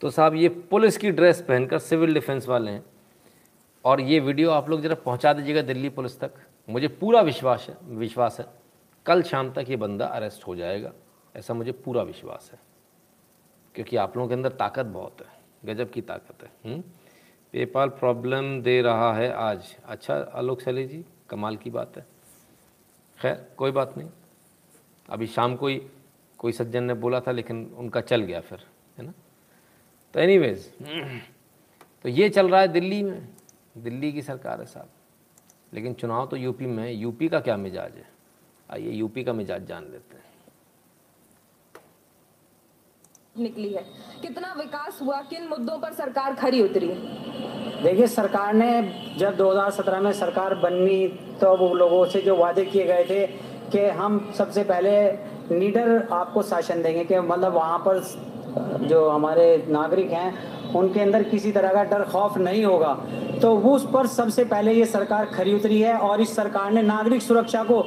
तो साहब, ये पुलिस की ड्रेस पहनकर सिविल डिफेंस वाले हैं। और ये वीडियो आप लोग ज़रा पहुँचा दीजिएगा दिल्ली पुलिस तक। मुझे पूरा विश्वास है विश्वास है। कल शाम तक ये बंदा अरेस्ट हो जाएगा। ऐसा मुझे पूरा विश्वास है। क्योंकि आप लोगों के अंदर ताकत बहुत है, गजब की ताकत है। हुँ? पेपाल प्रॉब्लम दे रहा है आज। अच्छा आलोक सैली जी, कमाल की बात है। खैर, कोई बात नहीं। अभी शाम को ही कोई सज्जन ने बोला था, लेकिन उनका चल गया फिर। तो एनीवेज तो ये चल रहा है दिल्ली में। दिल्ली की सरकार है साहब। लेकिन चुनाव तो यूपी में है। यूपी का क्या मिजाज है? आइए यूपी का मिजाज जान लेते हैं। निकली है। कितना विकास हुआ किन मुद्दों पर सरकार खरी उतरी? देखिए सरकार ने जब 2017 में सरकार बनी तो वो लोगों से जो वादे किए गए थे कि हम सबसे पहले लीडर आपको शासन देंगे कि मतलब वहाँ पर जो हमारे नागरिक हैं, उनके अंदर किसी तरह का डर, खौफ नहीं होगा। तो वो उस पर सबसे पहले ये सरकार खरी उतरी है और इस सरकार ने नागरिक सुरक्षा को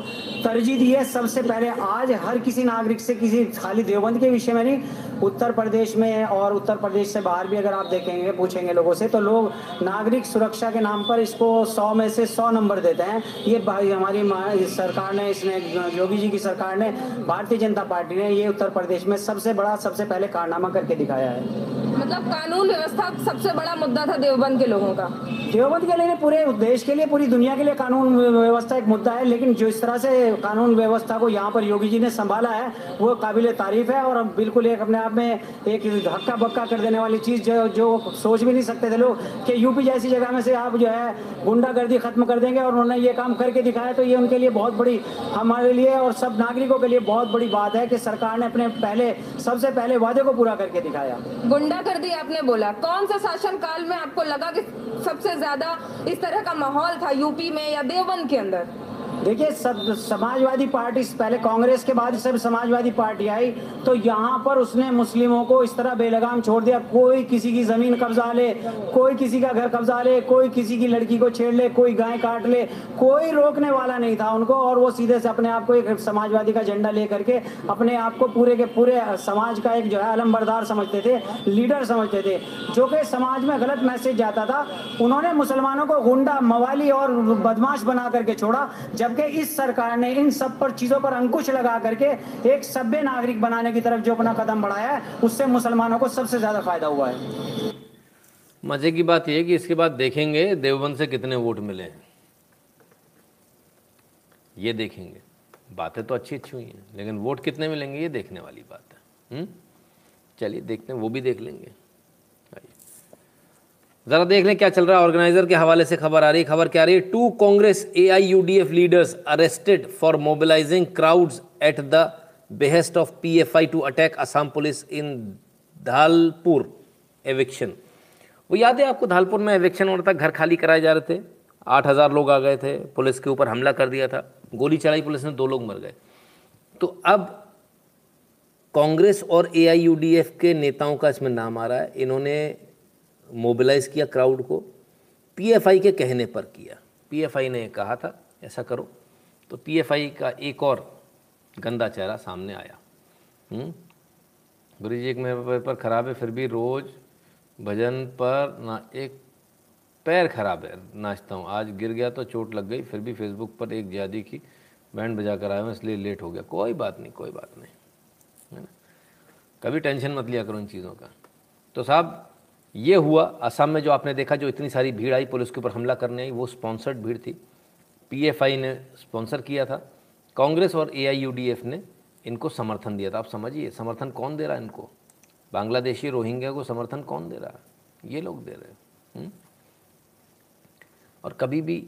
तरजीह दी है। सबसे पहले आज हर किसी नागरिक से, किसी खाली देवबंद के विषय में नहीं उत्तर प्रदेश में और उत्तर प्रदेश से बाहर भी अगर आप देखेंगे पूछेंगे लोगों से तो लोग नागरिक सुरक्षा के नाम पर इसको सौ में से सौ नंबर देते हैं। ये भाई हमारी सरकार ने इसने योगी जी की सरकार ने भारतीय जनता पार्टी ने ये उत्तर प्रदेश में सबसे बड़ा सबसे पहले कारनामा करके दिखाया है। मतलब कानून व्यवस्था सबसे बड़ा मुद्दा था देवबंद के लोगों का। देवबंद के लिए पूरे देश के लिए पूरी दुनिया के लिए कानून व्यवस्था एक मुद्दा है लेकिन जो इस तरह से कानून व्यवस्था को यहाँ पर योगी जी ने संभाला है वो काबिल तारीफ़ है और बिल्कुल एक अपने आप में एक हक्का बक्का कर देने वाली चीज़ जो जो सोच भी नहीं सकते थे लोग कि यूपी जैसी जगह में से आप जो है गुंडागर्दी खत्म कर देंगे और उन्होंने ये काम करके दिखाया। तो ये उनके लिए बहुत बड़ी, हमारे लिए और सब नागरिकों के लिए बहुत बड़ी बात है कि सरकार ने अपने पहले, सबसे पहले वादे को पूरा करके दिखाया। गुंडागर्दी आपने बोला। कौन सा शासन काल में आपको लगा कि सबसे ज़्यादा इस तरह का माहौल था यूपी में या देवबंद के अंदर? देखिए, सब समाजवादी पार्टी पहले कांग्रेस के बाद सब समाजवादी पार्टी आई तो यहाँ पर उसने मुस्लिमों को इस तरह बेलगाम छोड़ दिया। कोई किसी की ज़मीन कब्जा ले, कोई किसी का घर कब्जा ले, कोई किसी की लड़की को छेड़ ले, कोई गाय काट ले, कोई रोकने वाला नहीं था उनको, और वो सीधे से अपने आप को एक समाजवादी का झंडा ले करके अपने आप को पूरे के पूरे समाज का एक जो है अलमबरदार समझते थे, लीडर समझते थे। जो कि समाज में गलत मैसेज जाता था, उन्होंने मुसलमानों को गुंडा, मवाली और बदमाश बना करके छोड़ा। जबकि इस सरकार ने इन सब पर चीज़ों पर अंकुश लगा करके एक सभ्य नागरिक बनाने की तरफ़ जो अपना कदम बढ़ाया है, उससे मुसलमानों को सबसे ज़्यादा फ़ायदा हुआ है। मज़े की बात यह कि इसके बाद देखेंगे देवबंद से कितने वोट मिले हैं। ये देखेंगे। बातें तो अच्छी अच्छी हुई हैं, लेकिन वोट कितने मिलेंगे ये देखने वाली बात है। हम्म? चलिए देखते हैं, वो भी देख लेंगे। ज़रा देख लें क्या चल रहा है ऑर्गेनाइजर के हवाले से खबर आ रही है। खबर क्या आ रही है? Two Congress AIUDF leaders arrested for mobilising crowds at the behest of PFI to attack Assam police in Dhalpur eviction वो याद है आपको धालपुर में एविक्शन हो रहा था? घर खाली कराए जा रहे थे। आठ हज़ार लोग आ गए थे। पुलिस के ऊपर हमला कर दिया था। गोली चलाई पुलिस ने, दो लोग मर गए। तो अब कांग्रेस और एआईयूडीएफ के नेताओं का इसमें नाम आ रहा है। इन्होंने मोबिलाइज़ किया क्राउड को, पीएफआई के कहने पर किया। पीएफआई ने कहा था, ऐसा करो। तो पीएफआई का एक और गंदा चेहरा सामने आया। हम्म? गुरु जी एक मेरे पेपर ख़राब है, फिर भी रोज़ भजन पर ना एक पैर खराब है, नाचता हूँ। आज गिर गया तो चोट लग गई, फिर भी फेसबुक पर एक ज्यादी की बैंड बजा कर आया हूँ, इसलिए लेट हो गया। कोई बात नहीं, कोई बात नहीं। है ना? कभी टेंशन मत लिया करो इन चीज़ों का। तो साहब ये हुआ असम में जो आपने देखा, जो इतनी सारी भीड़ आई, पुलिस के ऊपर हमला करने आई, वो स्पॉन्सर्ड भीड़ थी। पीएफआई ने स्पॉन्सर किया था। कांग्रेस और एआईयूडीएफ ने इनको समर्थन दिया था। आप समझिए, समर्थन कौन दे रहा है इनको? बांग्लादेशी रोहिंग्या को समर्थन कौन दे रहा है? ये लोग दे रहे हैं। हम्म? और कभी भी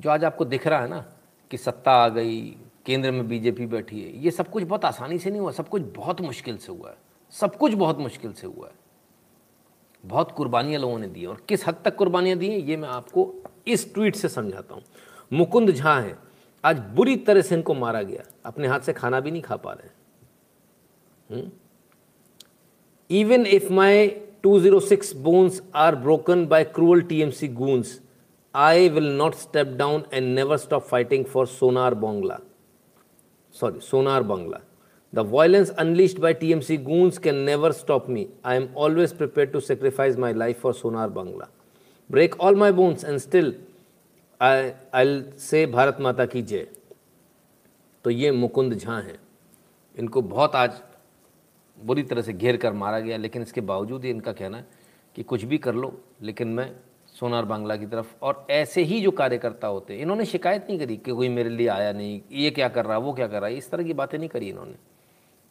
जो आज आपको दिख रहा है ना, कि सत्ता आ गई, केंद्र में बीजेपी बैठी है, ये सब कुछ बहुत आसानी से नहीं हुआ। सब कुछ बहुत मुश्किल से हुआ है। सब कुछ बहुत मुश्किल से हुआ है। बहुत कुर्बानियाँ लोगों ने दी और किस हद तक कुर्बानियाँ दी हैं, ये मैं आपको इस ट्वीट से समझाता हूँ। मुकुंद झा हैं। आज बुरी तरह से इनको मारा गया। अपने हाथ से खाना भी नहीं खा पा रहे हैं। Even if my 206 bones are broken by cruel TMC goons I will not step down and never stop fighting for Sonar Bangla sorry Sonar Bangla The violence unleashed by TMC goons can never stop me. I am always prepared to sacrifice my life for Sonar Bangla. Break all my bones and still I, I'll say Bharat Mata की जय तो ये मुकुंद झा हैं इनको बहुत आज बुरी तरह से घेर कर मारा गया लेकिन इसके बावजूद ही इनका कहना है कि कुछ भी कर लो लेकिन मैं सोनार बांग्ला की तरफ़ और ऐसे ही जो कार्यकर्ता होते इन्होंने शिकायत नहीं करी कि कोई मेरे लिए आया नहीं ये क्या कर रहा है वो क्या कर रहा है इस तरह की बातें नहीं करी इन्होंने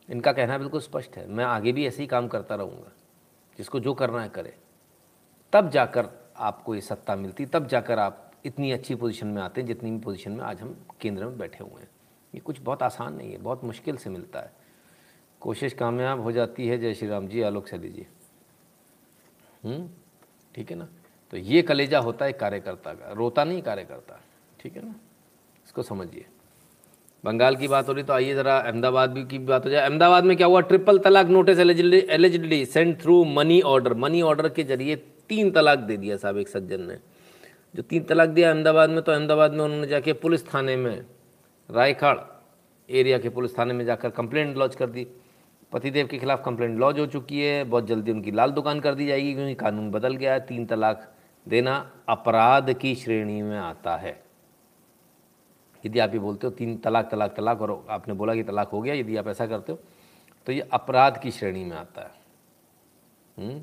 इनका कहना बिल्कुल स्पष्ट है। मैं आगे भी ऐसे ही काम करता रहूँगा। जिसको जो करना है करे। तब जाकर आपको ये सत्ता मिलती तब जाकर आप इतनी अच्छी पोजीशन में आते हैं जितनी भी पोजीशन में आज हम केंद्र में बैठे हुए हैं। ये कुछ बहुत आसान नहीं है बहुत मुश्किल से मिलता है। कोशिश कामयाब हो जाती है। जय श्री राम जी आलोक सैदी जी। हम्म, ठीक है ना? तो ये कलेजा होता है कार्यकर्ता का। रोता नहीं कार्यकर्ता। ठीक है ना? इसको समझिए। बंगाल की बात हो रही तो आइए ज़रा अहमदाबाद भी की बात हो जाए। अहमदाबाद में क्या हुआ? Triple talaq notice allegedly send through money order money order के ज़रिए तीन तलाक दे दिया साहब एक सज्जन ने। जो तीन तलाक दिया अहमदाबाद में तो अहमदाबाद में उन्होंने जाके पुलिस थाने में, रायखाड़ एरिया के पुलिस थाने में जाकर कंप्लेंट लॉन्च कर दी। पतिदेव के खिलाफ कंप्लेंट लॉन्च हो चुकी है। बहुत जल्दी उनकी लाल दुकान कर दी जाएगी, क्योंकि कानून बदल गया है। तीन तलाक देना अपराध की श्रेणी में आता है। यदि आप ये बोलते हो तीन तलाक तलाक तलाक और आपने बोला कि तलाक हो गया यदि आप ऐसा करते हो तो ये अपराध की श्रेणी में आता है। हम्म,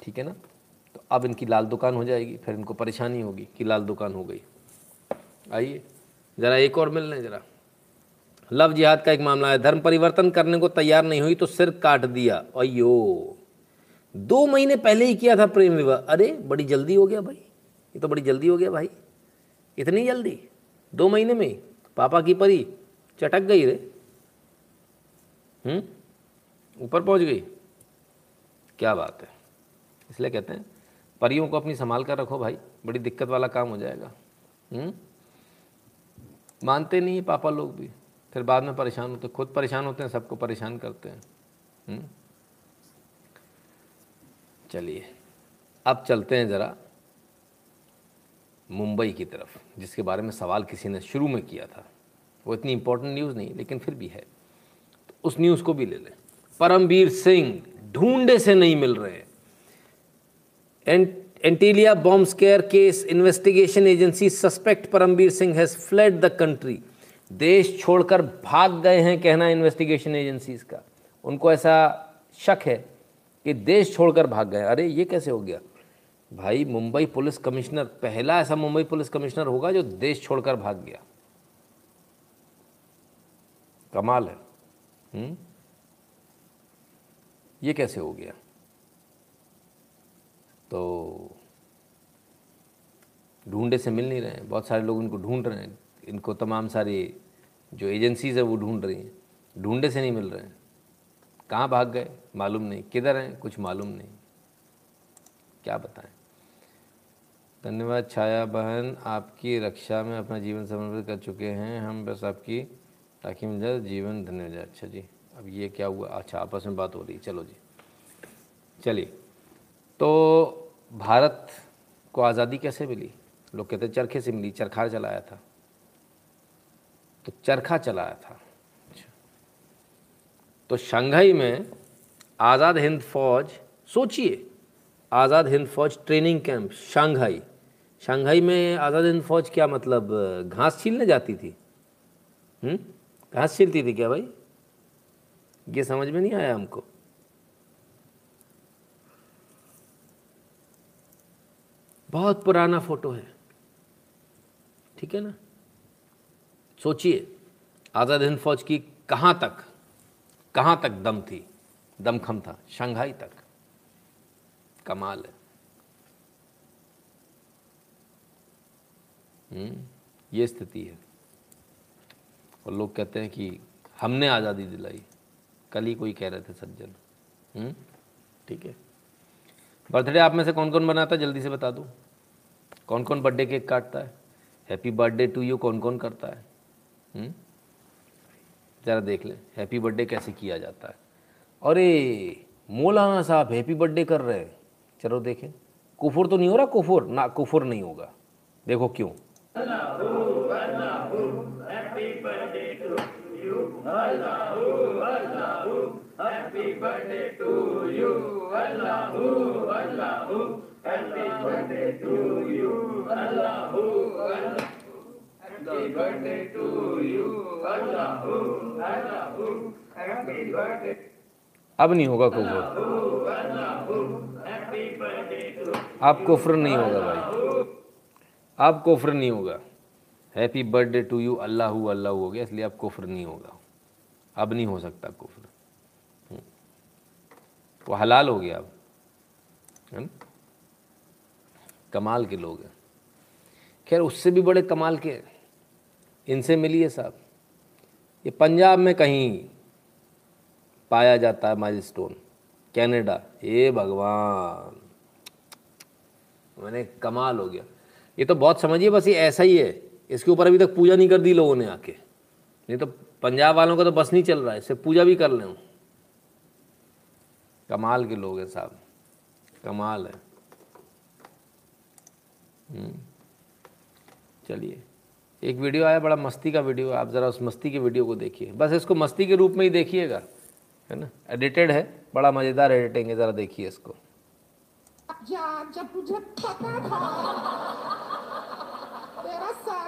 ठीक है ना? तो अब इनकी लाल दुकान हो जाएगी फिर इनको परेशानी होगी कि लाल दुकान हो गई। आइए ज़रा एक और मिल लें ज़रा। लव जिहाद का एक मामला है। धर्म परिवर्तन करने को तैयार नहीं हुई तो सिर काट दिया। अयो दो महीने पहले ही किया था प्रेम विवाह। अरे बड़ी जल्दी हो गया भाई। ये तो बड़ी जल्दी हो गया भाई। इतनी जल्दी? दो महीने में पापा की परी चटक गई रे। हम्म? ऊपर पहुँच गई। क्या बात है। इसलिए कहते हैं, परियों को अपनी संभाल कर रखो भाई। बड़ी दिक्कत वाला काम हो जाएगा। हम्म? मानते नहीं है पापा लोग भी। फिर बाद में परेशान होते खुद परेशान होते हैं, सबको परेशान करते हैं। हम्म? चलिए। अब चलते हैं ज़रा। मुंबई की तरफ़, जिसके बारे में सवाल किसी ने शुरू में किया था। वो इतनी इंपॉर्टेंट न्यूज़ नहीं, लेकिन फिर भी है। तो उस न्यूज़ को भी ले लें। परमवीर सिंह ढूंढे से नहीं मिल रहे। Antilia bomb scare case investigation agency suspect Parambir Singh has fled the country देश छोड़कर भाग गए हैं कहना इन्वेस्टिगेशन एजेंसीज का। उनको ऐसा शक है कि देश छोड़कर भाग गए अरे, ये कैसे हो गया? भाई मुंबई पुलिस कमिश्नर, पहला ऐसा मुंबई पुलिस कमिश्नर होगा जो देश छोड़कर भाग गया। कमाल है। हुँ? ये कैसे हो गया? तो ढूंढे से मिल नहीं रहे हैं। बहुत सारे लोग इनको ढूंढ रहे हैं। इनको तमाम सारी जो एजेंसीज है वो ढूंढ रही हैं। ढूंढे से नहीं मिल रहे हैं। कहाँ भाग गए? मालूम नहीं। किधर हैं? कुछ मालूम नहीं। क्या बताएँ? धन्यवाद छाया बहन, आपकी रक्षा में अपना जीवन समर्पित कर चुके हैं। हम बस आपकी ताकि मिल जाए। जीवन धन्यवाद अच्छा जी, अब ये क्या हुआ? अच्छा आपस में बात हो रही चलो जी। चलिए। तो भारत को आज़ादी कैसे मिली? लोग कहते चरखे से मिली। चरखा चलाया था। तो चरखा चलाया था। अच्छा। तो शंघाई में आज़ाद हिंद फौज, सोचिए, Azad Hind Fauj training camp, Shanghai. Shanghai में आज़ाद हिंद फौज क्या मतलब घास छीलने जाती थी? हम्म? घास छीलती थी क्या भाई? ये समझ में नहीं आया हमको। बहुत पुराना फ़ोटो है। ठीक है ना? सोचिए, आज़ाद हिंद फौज की कहाँ तक कहाँ तक दम थी? दमखम था, शंघाई तक। कमाल है। ये स्थिति है। और लोग कहते हैं कि हमने आज़ादी दिलाई कल ही कोई कह रहे थे सज्जन। हम्म, ठीक है। बर्थडे आप में से कौन कौन बनाता है? जल्दी से बता दूँ। कौन कौन बर्थडे केक काटता है? हैप्पी बर्थडे टू यू कौन कौन करता है? हम्म? ज़रा देख लें हैप्पी बर्थडे कैसे किया जाता है। अरे मौलाना साहब हैप्पी बर्थडे कर रहे हैं। चलो देखें। कुफुर तो नहीं हो रहा? कुफुर? ना कुफुर नहीं होगा। देखो क्यों? Happy birthday to you, Allahu, Allahu. Happy birthday to you, Allahu, Allahu. Happy birthday to you, Allahu, Allahu. Happy birthday. to you. Allahu, Allahu, happy birthday. अब नहीं होगा कुफर अब कुफर नहीं होगा भाई अब कुफर नहीं होगा। Happy birthday to you Allah Allah हो गया, इसलिए अब कुफर नहीं होगा। अब नहीं हो सकता कुफर। हम्म। वो हलाल हो गया अब। है ना? कमाल के लोग हैं। खैर, उससे भी बड़े कमाल के इनसे मिलिए साहब। ये पंजाब में कहीं पाया जाता है माइल स्टोन कैनेडा। ये भगवान। मैंने कमाल हो गया। ये तो बहुत समझिए, बस ये ऐसा ही है। इसके ऊपर अभी तक पूजा नहीं कर दी लोगों ने आके। नहीं तो पंजाब वालों का तो बस नहीं चल रहा है, इससे पूजा भी कर लें। कमाल के लोग हैं साहब। कमाल है। हम्म। चलिए, एक वीडियो आया, बड़ा मस्ती का वीडियो, आप ज़रा उस मस्ती के वीडियो को देखिए। बस इसको मस्ती के रूप में ही देखिएगा, है ना? एडिटेड है, बड़ा मज़ेदार एडिटिंग है, ज़रा देखिए इसको। जब तुझे पता था तेरा शादी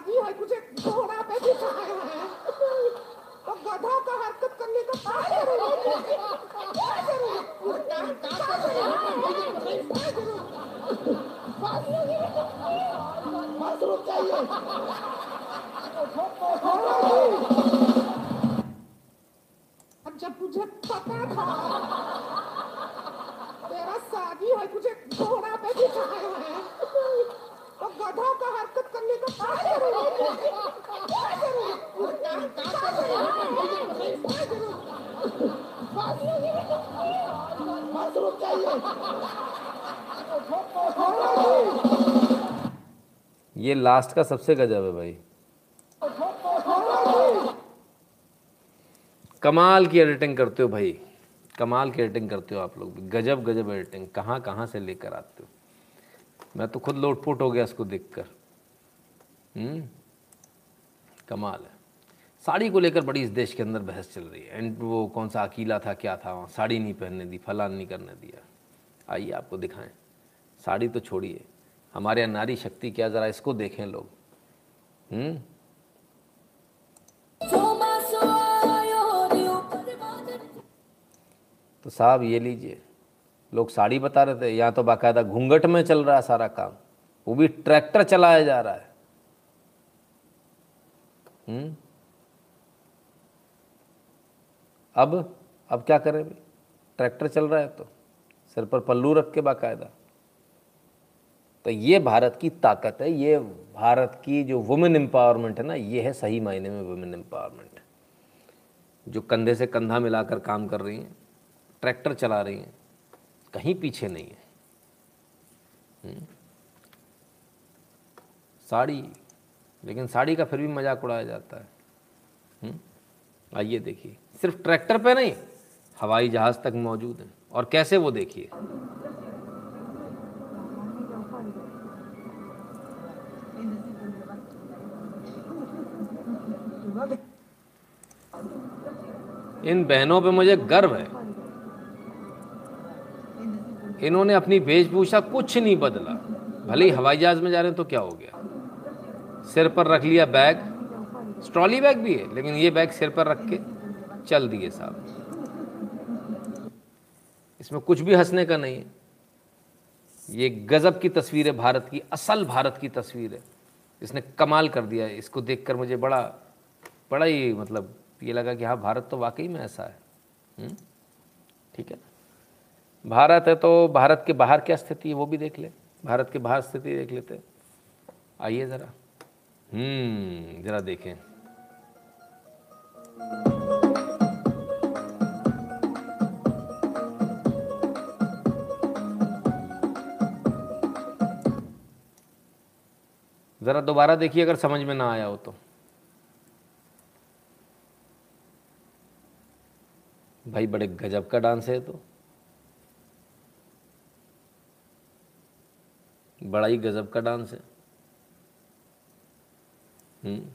लास्ट का सबसे गजब है भाई। कमाल की एडिटिंग करते हो भाई। कमाल की एडिटिंग करते हो आप लोग भी। गजब गजब एडिटिंग कहाँ कहाँ से लेकर आते हो? मैं तो खुद लोटपोट हो गया इसको देखकर। हम्म? कमाल है। साड़ी को लेकर बड़ी इस देश के अंदर बहस चल रही है। एंड वो कौन सा अकीला था, क्या था? वहाँ साड़ी नहीं पहनने दी, फलान नहीं करने दिया। आइए आपको दिखाएँ। साड़ी तो छोड़िए। हमारे यहाँ नारी शक्ति क्या, ज़रा इसको देखें लोग। हम्म? तो साहब, ये लीजिए। लोग साड़ी बता रहे थे, यहाँ तो बाकायदा घूंघट में चल रहा है सारा काम। वो भी ट्रैक्टर चलाया जा रहा है। हम्म? अब अब क्या करें भाई ट्रैक्टर चल रहा है तो। सिर पर पल्लू रख के बाकायदा। तो ये भारत की ताकत है, ये भारत की जो वुमेन एम्पावरमेंट है ना, ये है सही मायने में वुमेन एम्पावरमेंट जो कंधे से कंधा मिलाकर काम कर रही हैं, ट्रैक्टर चला रही हैं, कहीं पीछे नहीं है। हम्म। साड़ी, लेकिन साड़ी का फिर भी मज़ाक उड़ाया जाता है। हम्म। आइए देखिए। सिर्फ़ ट्रैक्टर पे नहीं, हवाई जहाज़ तक मौजूद हैं। और कैसे वो देखिए? इन बहनों पे मुझे गर्व है। इन्होंने अपनी वेशभूषा कुछ नहीं बदला। भले ही हवाई जहाज़ में जा रहे हैं तो क्या हो गया? सिर पर रख लिया बैग। स्ट्रॉली बैग भी है, लेकिन ये बैग सिर पर रख के चल दिए साहब। इसमें कुछ भी हंसने का नहीं है। ये गजब की तस्वीर है, भारत की, असल भारत की तस्वीर है। इसने कमाल कर दिया है। इसको देखकर मुझे बड़ा बड़ा ही मतलब ये लगा कि हाँ भारत तो वाकई में ऐसा है। हम्म? ठीक है? ना भारत है तो भारत के बाहर क्या स्थिति है वो भी देख ले। भारत के बाहर स्थिति देख लेते। आइए ज़रा। हम्म ज़रा देखें। ज़रा दोबारा देखिए, अगर समझ में ना आया हो तो। भाई बड़े गजब का डांस है तो। बड़ा ही गजब का डांस है। हम्म।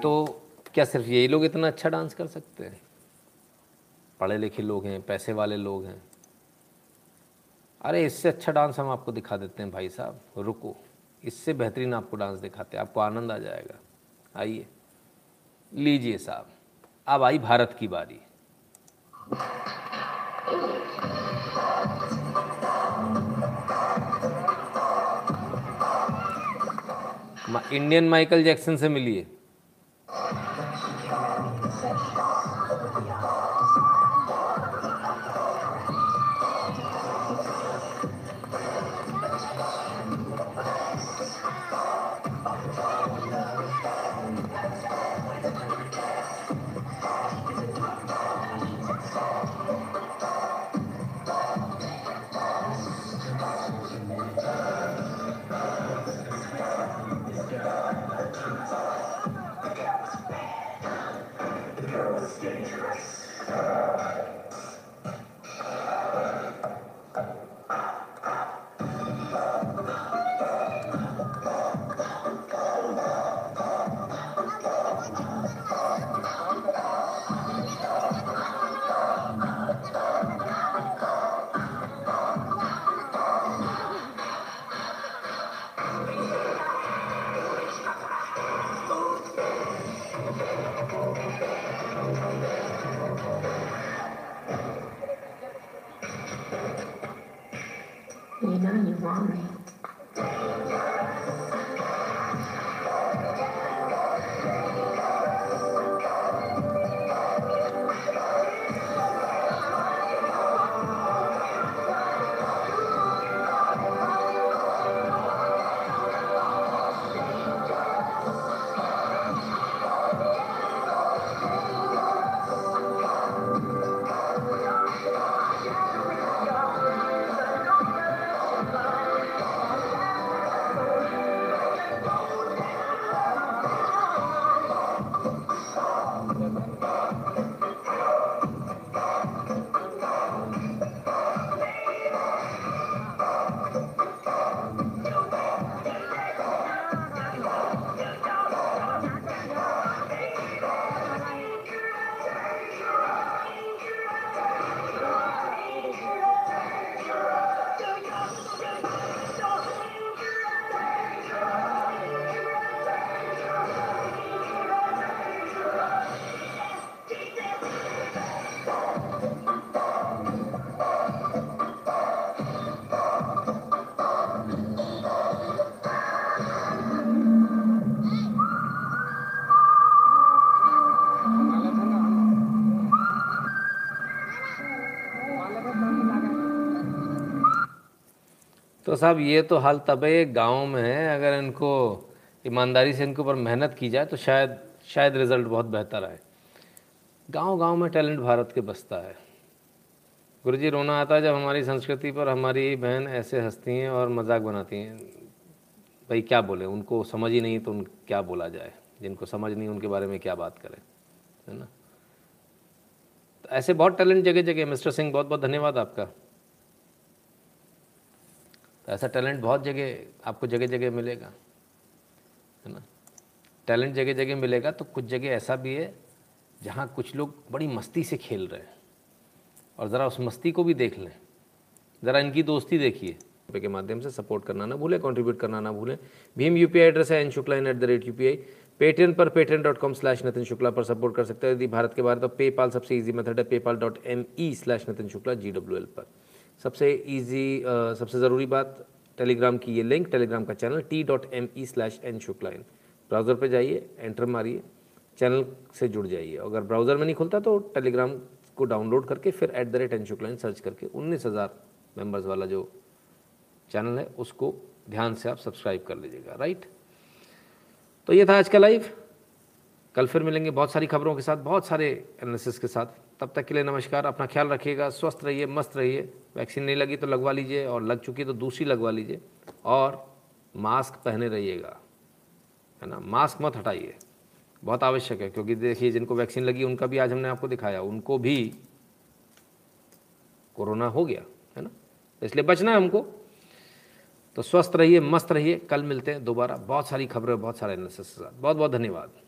तो क्या सिर्फ़ यही लोग इतना अच्छा डांस कर सकते हैं? पढ़े लिखे लोग हैं, पैसे वाले लोग हैं। अरे इससे अच्छा डांस हम आपको दिखा देते हैं भाई साहब। रुको, इससे बेहतरीन आपको डांस दिखाते हैं, आपको आनंद आ जाएगा। आइए। लीजिए साहब। अब आई भारत की बारी। इंडियन माइकल जैक्सन से मिलिए। तो साहब, ये तो हाल तब है गाँव में है, अगर इनको, ईमानदारी से इनके ऊपर मेहनत की जाए तो शायद शायद रिज़ल्ट बहुत बेहतर आए। गाँव गाँव में टैलेंट भारत के बसता है। गुरु जी रोना आता है जब हमारी संस्कृति पर हमारी बहन ऐसे हंसती हैं और मज़ाक बनाती हैं। भाई, क्या बोले? उनको समझ ही नहीं तो उन, क्या बोला जाए? जिनको समझ नहीं, उनके बारे में क्या बात करें? है ना? तो ऐसे बहुत टैलेंट जगह जगह मिस्टर सिंह बहुत बहुत धन्यवाद आपका। तो ऐसा टैलेंट बहुत जगह, आपको जगह जगह मिलेगा, है ना? टैलेंट जगह जगह मिलेगा तो कुछ जगह ऐसा भी है जहाँ कुछ लोग बड़ी मस्ती से खेल रहे हैं। और ज़रा उस मस्ती को भी देख लें। ज़रा इनकी दोस्ती देखिए। पे के माध्यम से सपोर्ट करना ना भूलें कंट्रीब्यूट करना ना भूलें। भीम यूपीआई एड्रेस है N Shukla in at the rate you Paytm पर Paytm dot com slash Nitin Shukla पर सपोर्ट कर सकते हैं। यदि भारत के बाहर तो पेपाल सबसे ईजी मेथड है PayPal dot M E slash Nitin Shukla G W L पर। सबसे ईजी सबसे ज़रूरी बात टेलीग्राम की ये लिंक टेलीग्राम का channel T dot M E slash N Shukla in browser पर जाइए एंटर मारिए चैनल से जुड़ जाइए। अगर ब्राउज़र में नहीं खुलता तो टेलीग्राम को डाउनलोड करके फिर at the rate N Shukla search करके उन्नीस हज़ार मेंबर्स वाला जो चैनल है, उसको ध्यान से आप सब्सक्राइब कर लीजिएगा राइट तो ये था आज का लाइव कल फिर मिलेंगे बहुत सारी खबरों के साथ, बहुत सारे एनालिसिस के साथ। तब तक के लिए नमस्कार। अपना ख्याल रखिएगा, स्वस्थ रहिए, मस्त रहिए। वैक्सीन नहीं लगी तो लगवा लीजिए और लग चुकी तो दूसरी लगवा लीजिए। और मास्क पहने रहिएगा, है ना? मास्क मत हटाइए। बहुत आवश्यक है, क्योंकि देखिए, जिनको वैक्सीन लगी उनका भी आज हमने आपको दिखाया। उनको भी कोरोना हो गया, है ना? इसलिए बचना है हमको। तो स्वस्थ रहिए, मस्त रहिए। कल मिलते हैं दोबारा। बहुत सारी खबरें, बहुत सारे एनालिसिस के साथ। बहुत बहुत धन्यवाद।